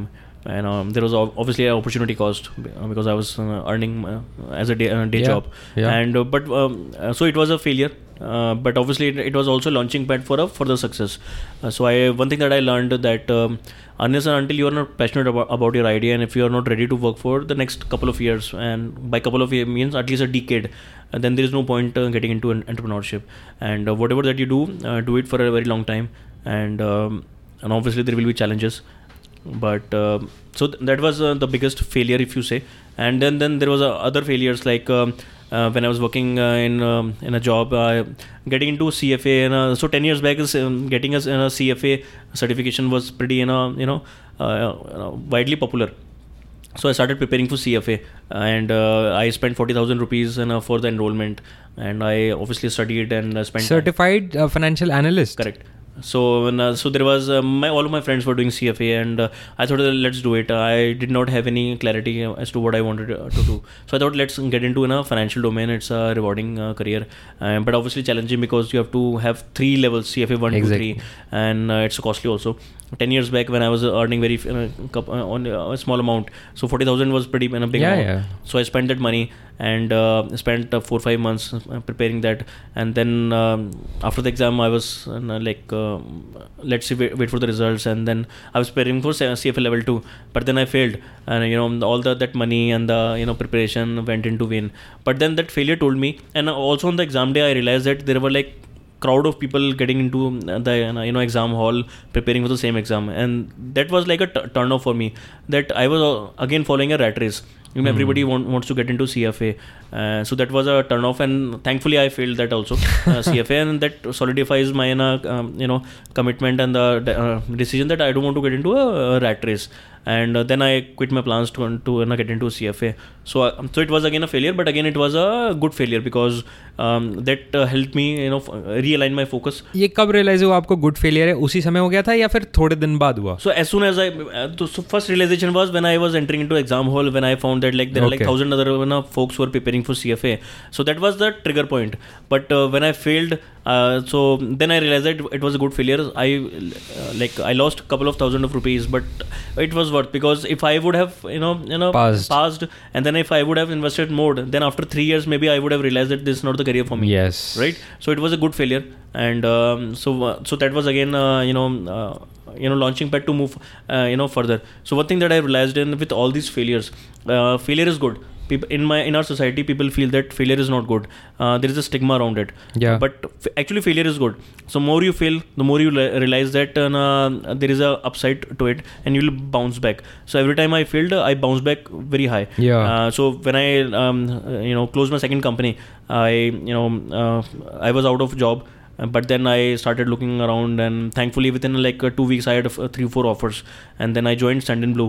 and um, there was obviously an opportunity cost uh, because I was uh, earning uh, as a day, uh, day Yeah, job. yeah. And uh, but um, uh, so it was a failure. Uh, but obviously it, it was also launching pad for a further success. Uh, so I one thing that I learned that um, unless and until you are not passionate about, about your idea and if you are not ready to work for the next couple of years and by couple of years means at least a decade, uh, then there is no point uh, getting into an entrepreneurship. And uh, whatever that you do, uh, do it for a very long time. And um, and obviously there will be challenges but um so th- that was uh, the biggest failure if you say and then then there was uh, other failures like um, uh, when I was working uh, in um, in a job uh, getting into CFA and uh, so 10 years back um, getting us a CFA certification was pretty you know uh, you know, widely popular so I started preparing for CFA, and uh, I spent forty thousand rupees you know, for the enrollment, and I obviously studied and uh, spent Certified uh, financial analyst. Correct. So when, uh, so there was uh, my all of my friends were doing CFA and uh, I thought uh, let's do it. I did not have any clarity uh, as to what I wanted uh, to do. So I thought let's get into in a financial domain. It's a rewarding uh, career, um, but obviously challenging because you have to have three levels CFA one, Exactly. two, three, and uh, it's costly also. Ten years back when I was earning very uh, uh, on uh, a small amount, so forty thousand was pretty uh, a big Yeah, amount. yeah. So I spent that money and uh, spent uh, four five months uh, preparing that, and then um, after the exam I was uh, like, let's see, wait, wait for the results, and then I was preparing for CFA level two, but then I failed, and you know all the that money and the you know preparation went into vain. But then that failure told me, and also on the exam day I realized that there were like crowd of people getting into the you know exam hall preparing for the same exam. And that was like a t- turn off for me that i was uh, again following a rat race. You know everybody want, wants to get into cfa uh, so that was a turn off and thankfully i failed that also. Uh, cfa and that solidifies my uh, um, you know commitment and the uh, decision that i don't want to get into a, a rat race and then I quit my plan to to ना get in to C F A so so it was again a failure but again it was a good failure because that help me you know realign my focus ये कब realise हुआ आपको good failure है? उसी समय हो गया था या फिर थोड़े दिन बाद हुआ? So as soon as I तो first realisation was when I was entering to exam hall when I found that like there like thousand other one folks were preparing for C F A so that was the trigger point but when I failed so then I realise that it was a good failure I like I lost couple of thousand of rupees but it was worth because if I would have you know you know Passed. and then if I would have invested more, then after three years maybe I would have realized that this is not the career for me. Yes. Right? So it was a good failure and um, so uh, so that was again uh, you know uh, you know launching pad to move uh, you know further. So one thing that i realized in with all these failures uh, failure is good people in my in our society people feel that failure is not good uh, there is a stigma around it Yeah. but f- actually failure is good so more you fail the more you le- realize that uh, uh, there is a upside to it and you'll bounce back so every time i failed i bounced back very high Yeah. uh, so when I um, you know closed my second company, I you know uh, I was out of job. But then I started looking around, and thankfully within like uh, two weeks I had three four offers, and then I joined Sendinblue,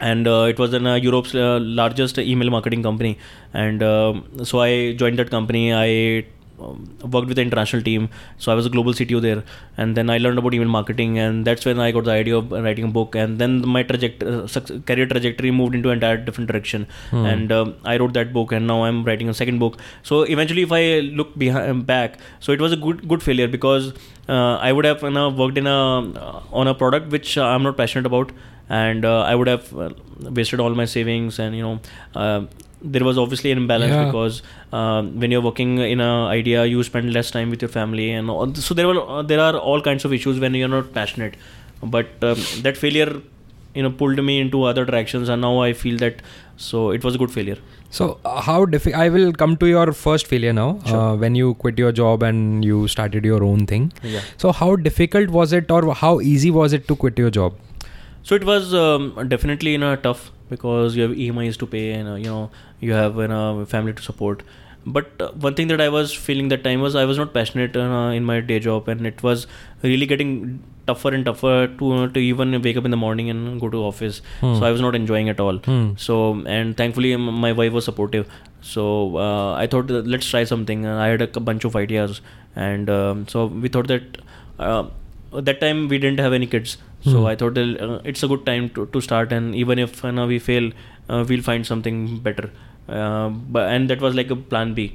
and uh, it was in uh, Europe's uh, largest email marketing company, and um so I joined that company. I um, worked with the international team, so I was a global CTO there, and then I learned about email marketing, and that's when I got the idea of writing a book, and then my traject- uh, suc- career trajectory moved into an entire different direction, and um, I wrote that book, and now I'm writing a second book. So eventually, if I look behind back, so it was a good good failure because uh, I would have you know, worked in a uh, on a product which uh, I'm not passionate about, and uh, I would have uh, wasted all my savings, and you know. Uh, there was obviously an imbalance Yeah. because um, when you're working in a idea you spend less time with your family and all, so there were uh, there are all kinds of issues when you're not passionate but um, that failure you know pulled me into other directions and now i feel that so it was a good failure So uh, how diffi- I will come to your first failure now. Sure. Uh, when you quit your job and you started your own thing. yeah So how difficult was it, or how easy was it to quit your job? So it was um, definitely you know tough because you have emis to pay and uh, you know you have you know, family to support. But uh, one thing that i was feeling that time was i was not passionate uh, in my day job and it was really getting tougher and tougher to uh, to even wake up in the morning and go to office. Hmm. so i was not enjoying at all. Hmm. so and thankfully my wife was supportive. So uh, i thought let's try something. Uh, i had a bunch of ideas. And um, so we thought that uh, that time we didn't have any kids so Hmm. i thought uh, it's a good time to, to start and even if uh, we fail uh, we'll find something better uh, but and that was like a plan b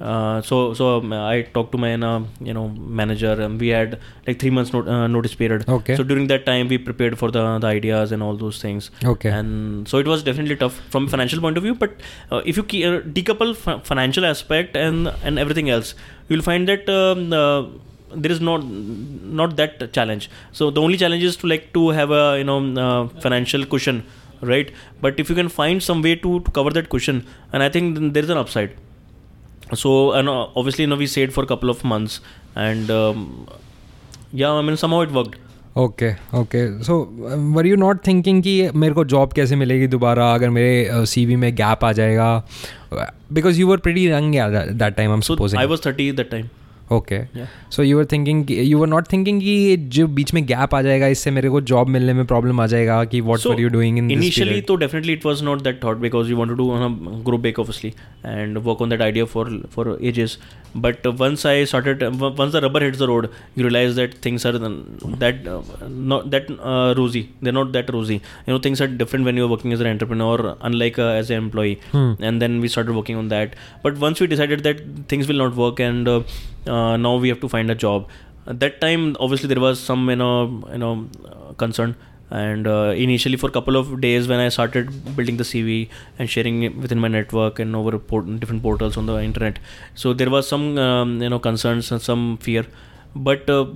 uh, so so um, I talked to my uh, you know manager and we had like three months not, uh, notice period. Okay. So during that time we prepared for the the ideas and all those things. Okay. And so it was definitely tough from a financial point of view. But uh, if you ke- uh, decouple fi- financial aspect and and everything else, you'll find that. Um, there is not not that challenge so the only challenge is to like to have a you know uh, financial cushion right but if you can find some way to, to cover that cushion and i think then there is an upside so and uh, obviously you know we stayed for a couple of months and um, yeah i mean somehow it worked okay okay so were you not thinking कि मेरे को job कैसे मिलेगी दोबारा अगर मेरे सी we में gap आ जाएगा because you were pretty young that time I M so i supposing was 30 that time okay so you are thinking you are not thinking कि जो बीच में गैप आ जाएगा इससे मेरे को जॉब मिलने में प्रॉब्लम आ जाएगा कि what are you doing in initially तो definitely it was not that thought because you want to do on group back officially and work on that idea for for ages but once I started once the rubber hits the road you realise that things are that not that rosy they not that rosy you know things are different when you are working as an unlike as a employee and then we start working on that but once we decided that things will not work and uh, now we have to find a job. At that time obviously there was some you know you know uh, concern. And uh, initially for a couple of days when i started building the cv and sharing it within my network and over port- different portals on the internet. So there was some um, you know concerns and some fear. But uh,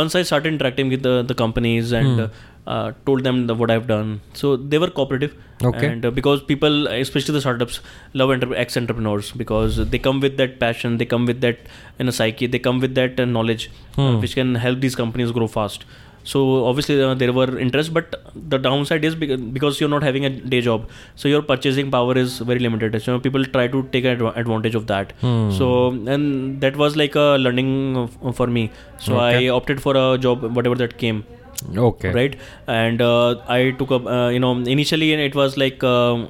once i started interacting with the, the companies and Hmm. Uh, uh, told them the, what i've done so they were cooperative Okay. and uh, because people especially the startups love entre- ex entrepreneurs because they come with that passion they come with that you know psyche they come with that uh, knowledge uh, Hmm. which can help these companies grow fast so obviously uh, there were interest but the downside is because, because you're not having a day job so your purchasing power is very limited so people try to take adva- advantage of that Hmm. so and that was like a learning f- for me so Okay. i opted for a job whatever that came okay. Right? And uh, i took up uh, you know initially it was like um,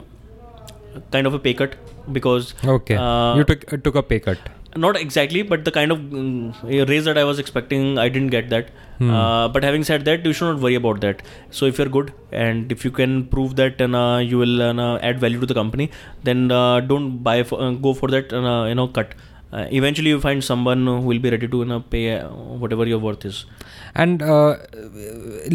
kind of a pay cut because okay. uh, you took uh, took a pay cut? Not exactly but the kind of mm, raise that i was expecting i didn't get that. Hmm. uh, but having said that you should not worry about that. So if you're good and if you can prove that and, uh, you will uh, add value to the company then uh, don't buy for, uh, go for that uh, you know cut. Uh, eventually you find someone who will be ready to you know, pay uh, whatever your worth is and uh,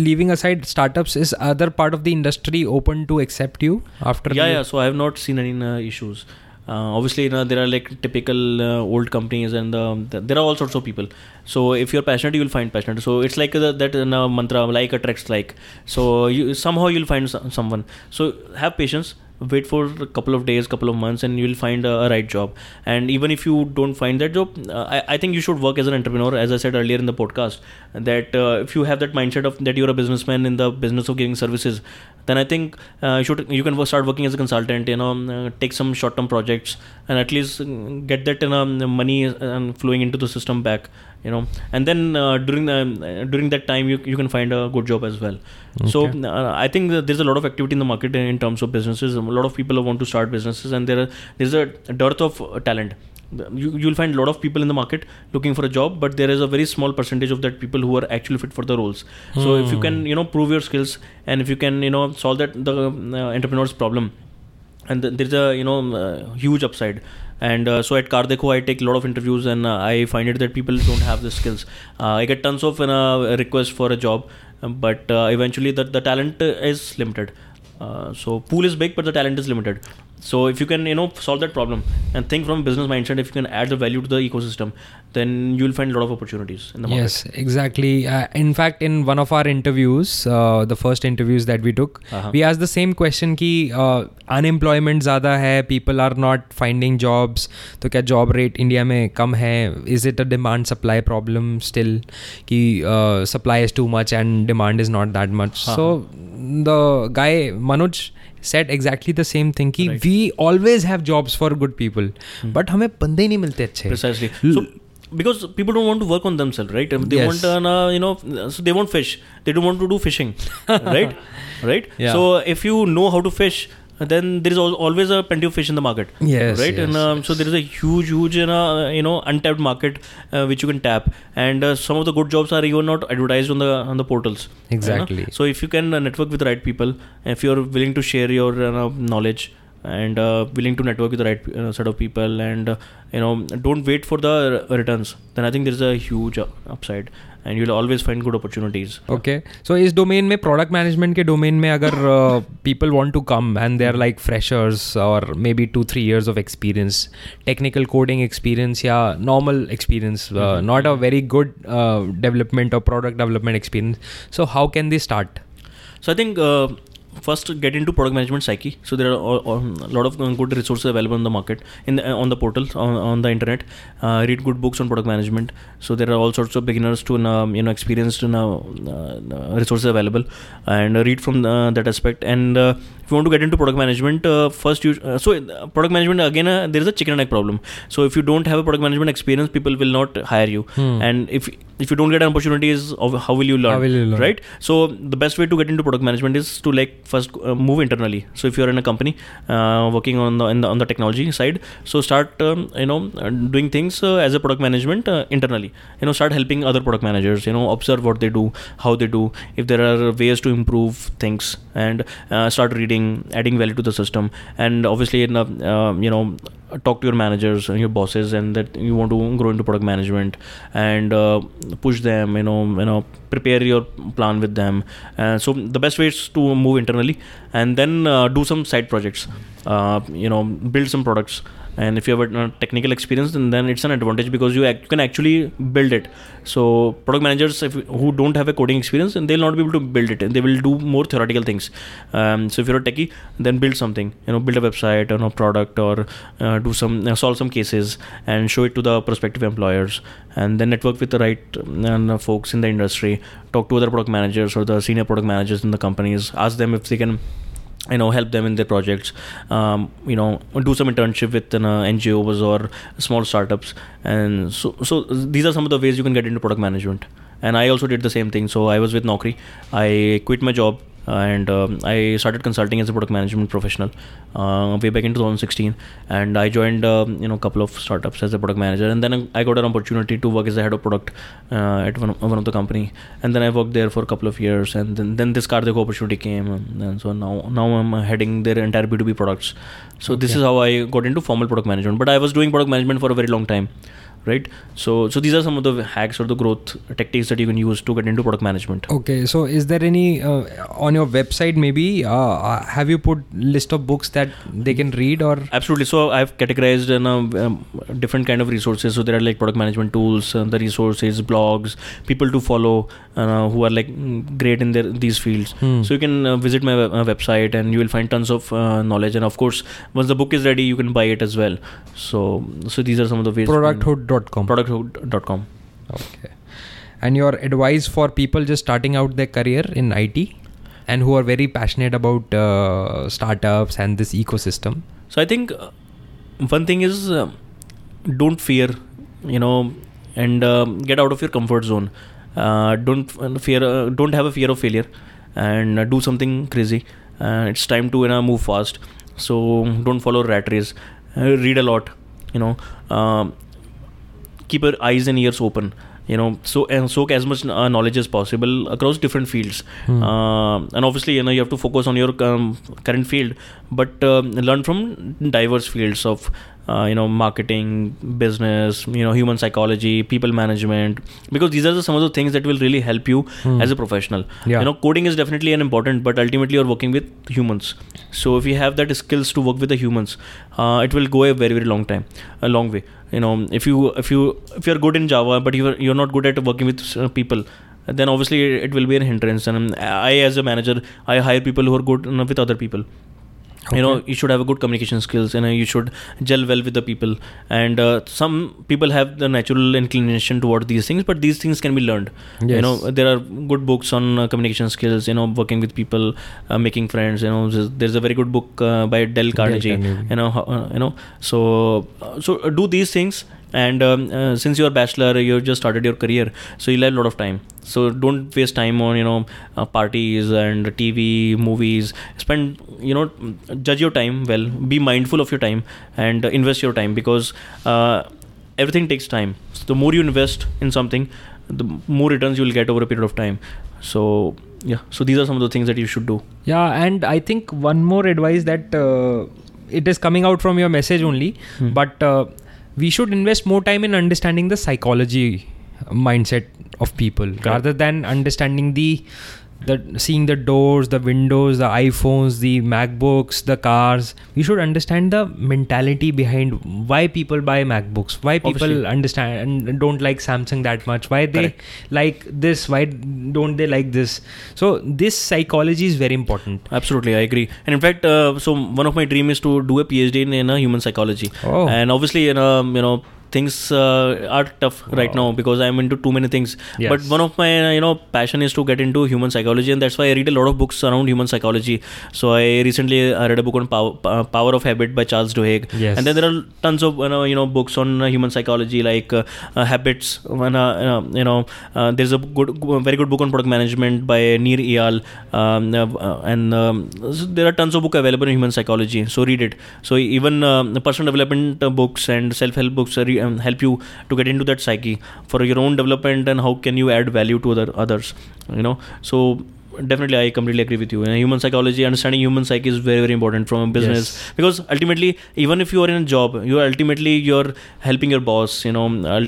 leaving aside startups is other part of the industry open to accept you after yeah you- yeah. So i have not seen any uh, issues. Uh, obviously you know, there are like typical uh, old companies and um, th- there are all sorts of people. So if you're passionate you'll find passionate. So it's like uh, that uh, mantra like attracts like. So you somehow you'll find so- someone. So have patience wait for a couple of days couple of months and you'll find a, a right job. And even if you don't find that job uh, I, I think you should work as an entrepreneur as i said earlier in the podcast that uh, if you have that mindset of that you're a businessman in the business of giving services then i think uh, you should you can start working as a consultant you know uh, take some short term projects and at least mm, get that you know, money uh, flowing into the system back you know and then uh, during the uh, during that time you, you can find a good job as well so uh, I think that there's a lot of activity in the market in terms of businesses. A lot of people want to start businesses, and there are, there's a dearth of uh, talent. You, you'll find a lot of people in the market looking for a job, but there is a very small percentage of that people who are actually fit for the roles. So if you can, you know, prove your skills, and if you can, you know, solve that the uh, entrepreneur's problem, and th- there's a you know uh, huge upside. And uh, so at CarDekho I take a lot of interviews and uh, I find it that people don't have the skills. Uh, I get tons of uh, requests for a job but uh, eventually the, the talent is limited. Uh, so pool is big but the talent is limited so if you can you know solve that problem and think from business mindset if you can add the value to the ecosystem then you'll find a lot of opportunities in the market Yes, exactly. Uh, in fact, in one of our interviews, uh, the first interviews that we took, Uh-huh. we asked the same question कि uh, unemployment ज़्यादा है people are not finding jobs तो क्या job rate India में कम है is it a demand supply problem still कि uh, supply is too much and demand is not that much हाँ, so the guy Manoj said exactly the same thing कि Right. Hmm. we always have jobs for good people but हमें बंदे ही नहीं मिलते अच्छे precisely L- so because people don't want to work on themselves right they Yes. want uh, you know so they want fish they don't want to do fishing right right Yeah. so if you know how to fish then there is always a plenty of fish in the market Yes, right and yes, um, so there is a huge huge you know, uh, you know untapped market uh, which you can tap and uh, some of the good jobs are even not advertised on the on the portals you know. Exactly. so if you can uh, network with the right people if you're willing to share your uh, knowledge and uh, willing to network with the right uh, set of people and uh, you know don't wait for the r- returns then i think there's a huge uh, upside and you'll always find good opportunities okay so इस domain में product management के domain में अगर people want to come and they are like freshers और may be to three years of experience technical coding experience या normal experience not a very good development और product development experience so how can they start so i think uh, first get into product management psyche. So there are a, lot of good resources available on the market in the, on the portals on, on the internet uh, read good books on product management. So there are all sorts of beginners to um, you know experienced uh, uh, resources available and uh, read from uh, that aspect. And uh, if you want to get into product management uh, first you uh, so product management again uh, there is a chicken and egg problem. So if you don't have a product management experience people will not hire you. Hmm. and if if you don't get an opportunities of how will you learn? How will you learn? right? So the best way to get into product management is to like first uh, move internally. So if you're in a company uh, working on the, in the on the technology side so start um, you know doing things uh, as a product management uh, internally. You know start helping other product managers you know observe what they do how they do if there are ways to improve things and uh, start reading adding value to the system. And obviously in, uh, um, you know talk to your managers and your bosses and that you want to grow into product management and uh, push them you know you know prepare your plan with them. Uh, so the best way is to move internally and then uh, do some side projects. Uh, you know build some products and if you have a uh, technical experience then, then it's an advantage because you, ac- you can actually build it. So product managers if, who don't have a coding experience and they'll not be able to build it. And they will do more theoretical things. Um, so if you're a techie then build something you know build a website or a product or uh, do some uh, solve some cases and show it to the prospective employers. And then network with the right um, uh, folks in the industry. Talk to other product managers or the senior product managers in the companies. Ask them if they can you know help them in their projects um, you know do some internship with uh, ngos or small startups. And so so these are some of the ways you can get into product management. And i also did the same thing. So i was with naukri. I quit my job and um, I started consulting as a product management professional uh, way back in 2016 and I joined um, you know a couple of startups as a product manager. And then I got an opportunity to work as a head of product uh, at one of, one of the company. And then I worked there for a couple of years. And then, then this CarDekho opportunity came. And so now now I'm heading their entire B2B products. So this is how I got into formal product management. But I was doing product management for a very long time right? So so these are some of the hacks or the growth tactics that you can use to get into product management. Okay so is there any uh, on your website maybe uh, uh, have you put list of books that they can read or? Absolutely. So i've categorized in a um, different kind of resources. So there are like product management tools uh, the resources blogs people to follow uh, who are like great in their these fields. Hmm. so you can uh, visit my website and you will find tons of knowledge. And of course once the book is ready you can buy it as well. So so these are some of the ways producthood producthood.com producthood.com okay. And your advice for people just starting out their career in IT and who are very passionate about uh, startups and this ecosystem? So i think uh, one thing is uh, don't fear you know and uh, get out of your comfort zone. Uh, don't fear uh, don't have a fear of failure and do something crazy. It's time to you know, move fast. So don't follow rat race. Read a lot you know. Um, keep your eyes and ears open you know so and soak as much uh, knowledge as possible across different fields hmm. uh, and obviously you know you have to focus on your um, current field but uh, learn from diverse fields of uh, you know marketing business you know human psychology people management because these are the, some of the things that will really help you hmm. as a professional yeah. you know coding is definitely an important but ultimately you're working with humans so if you have that skills to work with the humans uh, it will go a very very long time a long way you know if you if you if you're good in java but you're you're not good at working with uh, people then obviously it will be a hindrance. And i as a manager i hire people who are good with other people Okay. you know you should have a good communication skills and you know, you should gel well with the people and uh, some people have the natural inclination toward these things but these things can be learned yes. you know there are good books on uh, communication skills you know working with people uh, making friends you know there's a very good book uh, by Dale Carnegie, Dale Carnegie. you know uh, you know so uh, so do these things and um, uh, since you're a bachelor you have just started your career so you'll have a lot of time. So don't waste time on you know uh, parties and tv movies. Spend you know judge your time well. Be mindful of your time and uh, invest your time because uh, everything takes time. So the more you invest in something the more returns you will get over a period of time. So yeah. So these are some of the things that you should do. Yeah and i think one more advice that uh, it is coming out from your message only hmm. but uh, we should invest more time in understanding the psychology mindset of people okay. rather than understanding the the seeing the doors the windows the iphones the macbooks the cars we should understand the mentality behind why people buy macbooks why people Obviously. understand and don't like samsung that much why they Correct. like this why don't they like this so this psychology is very important absolutely i agree and in fact uh, so one of my dream is to do a phd in, in a human psychology oh. and obviously in a, you know things uh, are tough wow. right now because I'm into too many things. Yes. But one of my you know passion is to get into human psychology, and that's why I read a lot of books around human psychology. So I recently I read a book on Power, uh, Power of Habit by Charles Duhigg, yes. and then there are tons of you know, you know books on uh, human psychology like uh, uh Habits. When, uh, you know there's a good, very good book on product management by Nir Eyal, um, and um, so there are tons of books available in human psychology. So read it. So even the personal development books and self help books are help you to get into that psyche for your own development and how can you add value to other others you know? So definitely I completely agree with you. In human psychology, understanding human psyche is very very important from a business Yes. because ultimately, even if you are in a job, you are ultimately you're helping your boss. You know,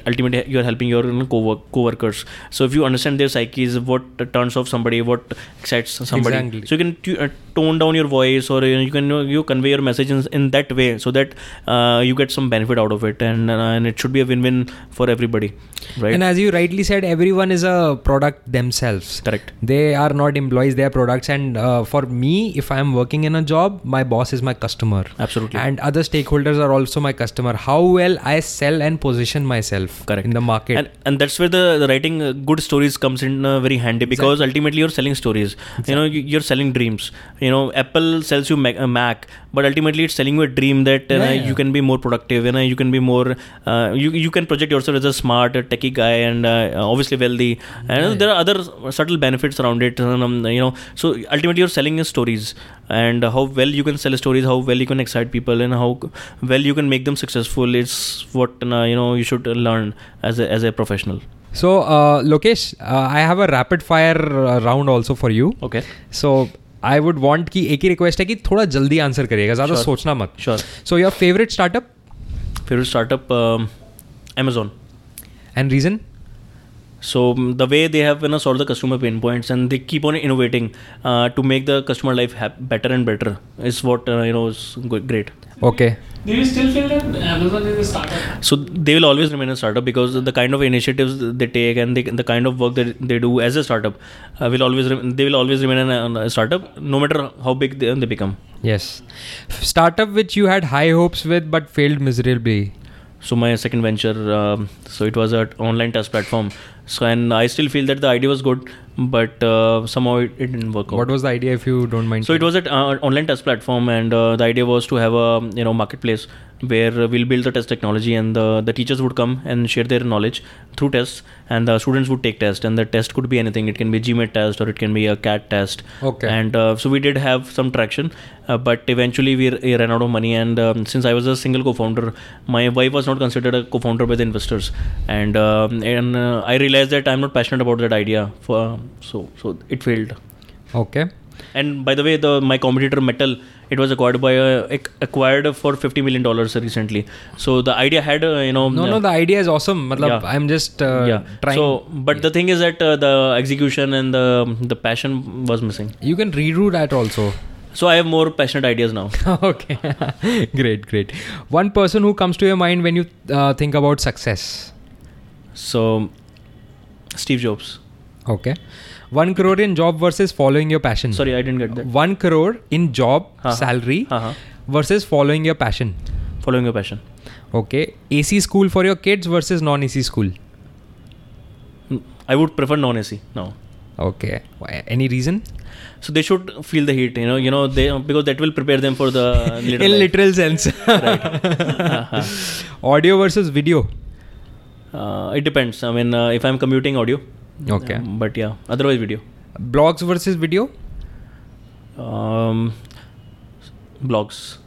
ultimately you're helping your you know, co co-workers. So if you understand their psyches, what turns off somebody, what excites somebody, Exactly. so you can tu- uh, tone down your voice or you, know, you can you, know, you convey your message in, in that way so that uh, you get some benefit out of it and uh, and it should be a win-win for everybody, right? And as you rightly said, everyone is a product themselves. Correct. They are not employees; they are products. And uh, for me, if I am working in a job, my boss is my customer. Absolutely. And other stakeholders are also my customer. How well I sell and position myself Correct. in the market. and and that's where the, the writing uh, good stories comes in uh, very handy because ultimately you're selling stories you know you, you're selling dreams you know apple sells you Mac, a mac but ultimately it's selling you a dream that uh, Yeah, yeah. you can be more productive and uh, you can be more uh, you, you can project yourself as a smart techie guy and uh, obviously wealthy and there are other subtle benefits around it um, you know so ultimately you're selling your stories and how well you can sell stories how well you can excite people and how well you can make them successful is what uh, you know you should learn as a, as a professional So, uh, Lokesh, uh, I have a rapid fire uh, round also for you. okay So, I would want कि एक ही request है कि थोड़ा जल्दी answer करिएगा ज़्यादा Sure. सोचना मत sure so your favourite startup favorite startup um, amazon and reason so the way they have you know, solved the customer pain points and they keep on innovating uh, to make the customer life hap- better and better is what uh, you know is great Okay. Do you still feel that Amazon is a startup? so they will always remain a startup because the kind of initiatives they take and they, the kind of work that they do as a startup uh, will always rem- they will always remain a, a startup no matter how big they, they become Yes. Startup which you had high hopes with but failed miserably. so my second venture um, so it was an online test platform so and i still feel that the idea was good but uh, somehow it, it didn't work out What was the idea if you don't mind? so it was an uh, online test platform and uh, the idea was to have a you know marketplace where we'll build the test technology and the, the teachers would come and share their knowledge through tests and the students would take tests, and the test could be anything it can be gmat test or it can be a cat test Okay. and uh, so we did have some traction uh, but eventually we, we ran out of money and um, since i was a single co-founder my wife was not considered a co-founder by the investors and um, and uh, i realized that i'm not passionate about that idea for so so it failed Okay. and by the way, the my competitor Mettl, it was acquired by uh, ac- acquired for fifty million dollars recently. So the idea had uh, you know No, no, the idea is awesome. Matlab, Yeah. I'm just uh, yeah. trying. So, but the thing is that uh, the execution and the the passion was missing. you can redo that also. So I have more passionate ideas now. okay. great, great. One person who comes to your mind when you uh, think about success. So, Steve Jobs. Okay. One crore in job versus following your passion. Sorry, I didn't get that. One crore in job Uh-huh. salary Uh-huh. versus following your passion. Following your passion. Okay. AC school for your kids versus non AC school. Mm, I would prefer non-AC now. Okay. Why- Any reason? So they should feel the heat, you know, you know, they because that will prepare them for the In life. literal sense. Uh-huh. Audio versus video. Uh, it depends. I mean, uh, if I'm commuting, audio. Okay. Um, but yeah, otherwise video. Blogs versus video. Um, blogs.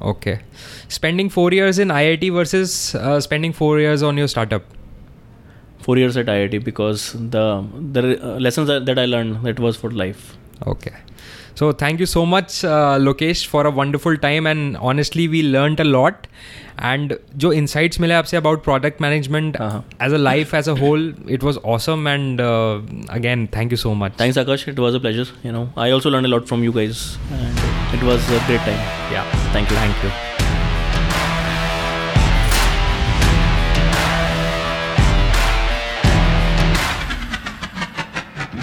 Okay. Spending four years in IIT versus uh, spending four years on your startup. Four years at IIT because the the uh, lessons that, that I learned that was for life. Okay. So thank you so much, uh, Lokesh, for a wonderful time. And honestly, we learned a lot. And जो insights मिले आपसे about product management Uh-huh. as a life as a whole, it was awesome. And uh, again, thank you so much. Thanks, Akash. It was a pleasure. You know, I also learned a lot from you guys, and it was a great time. Yeah. Thank you. Thank you.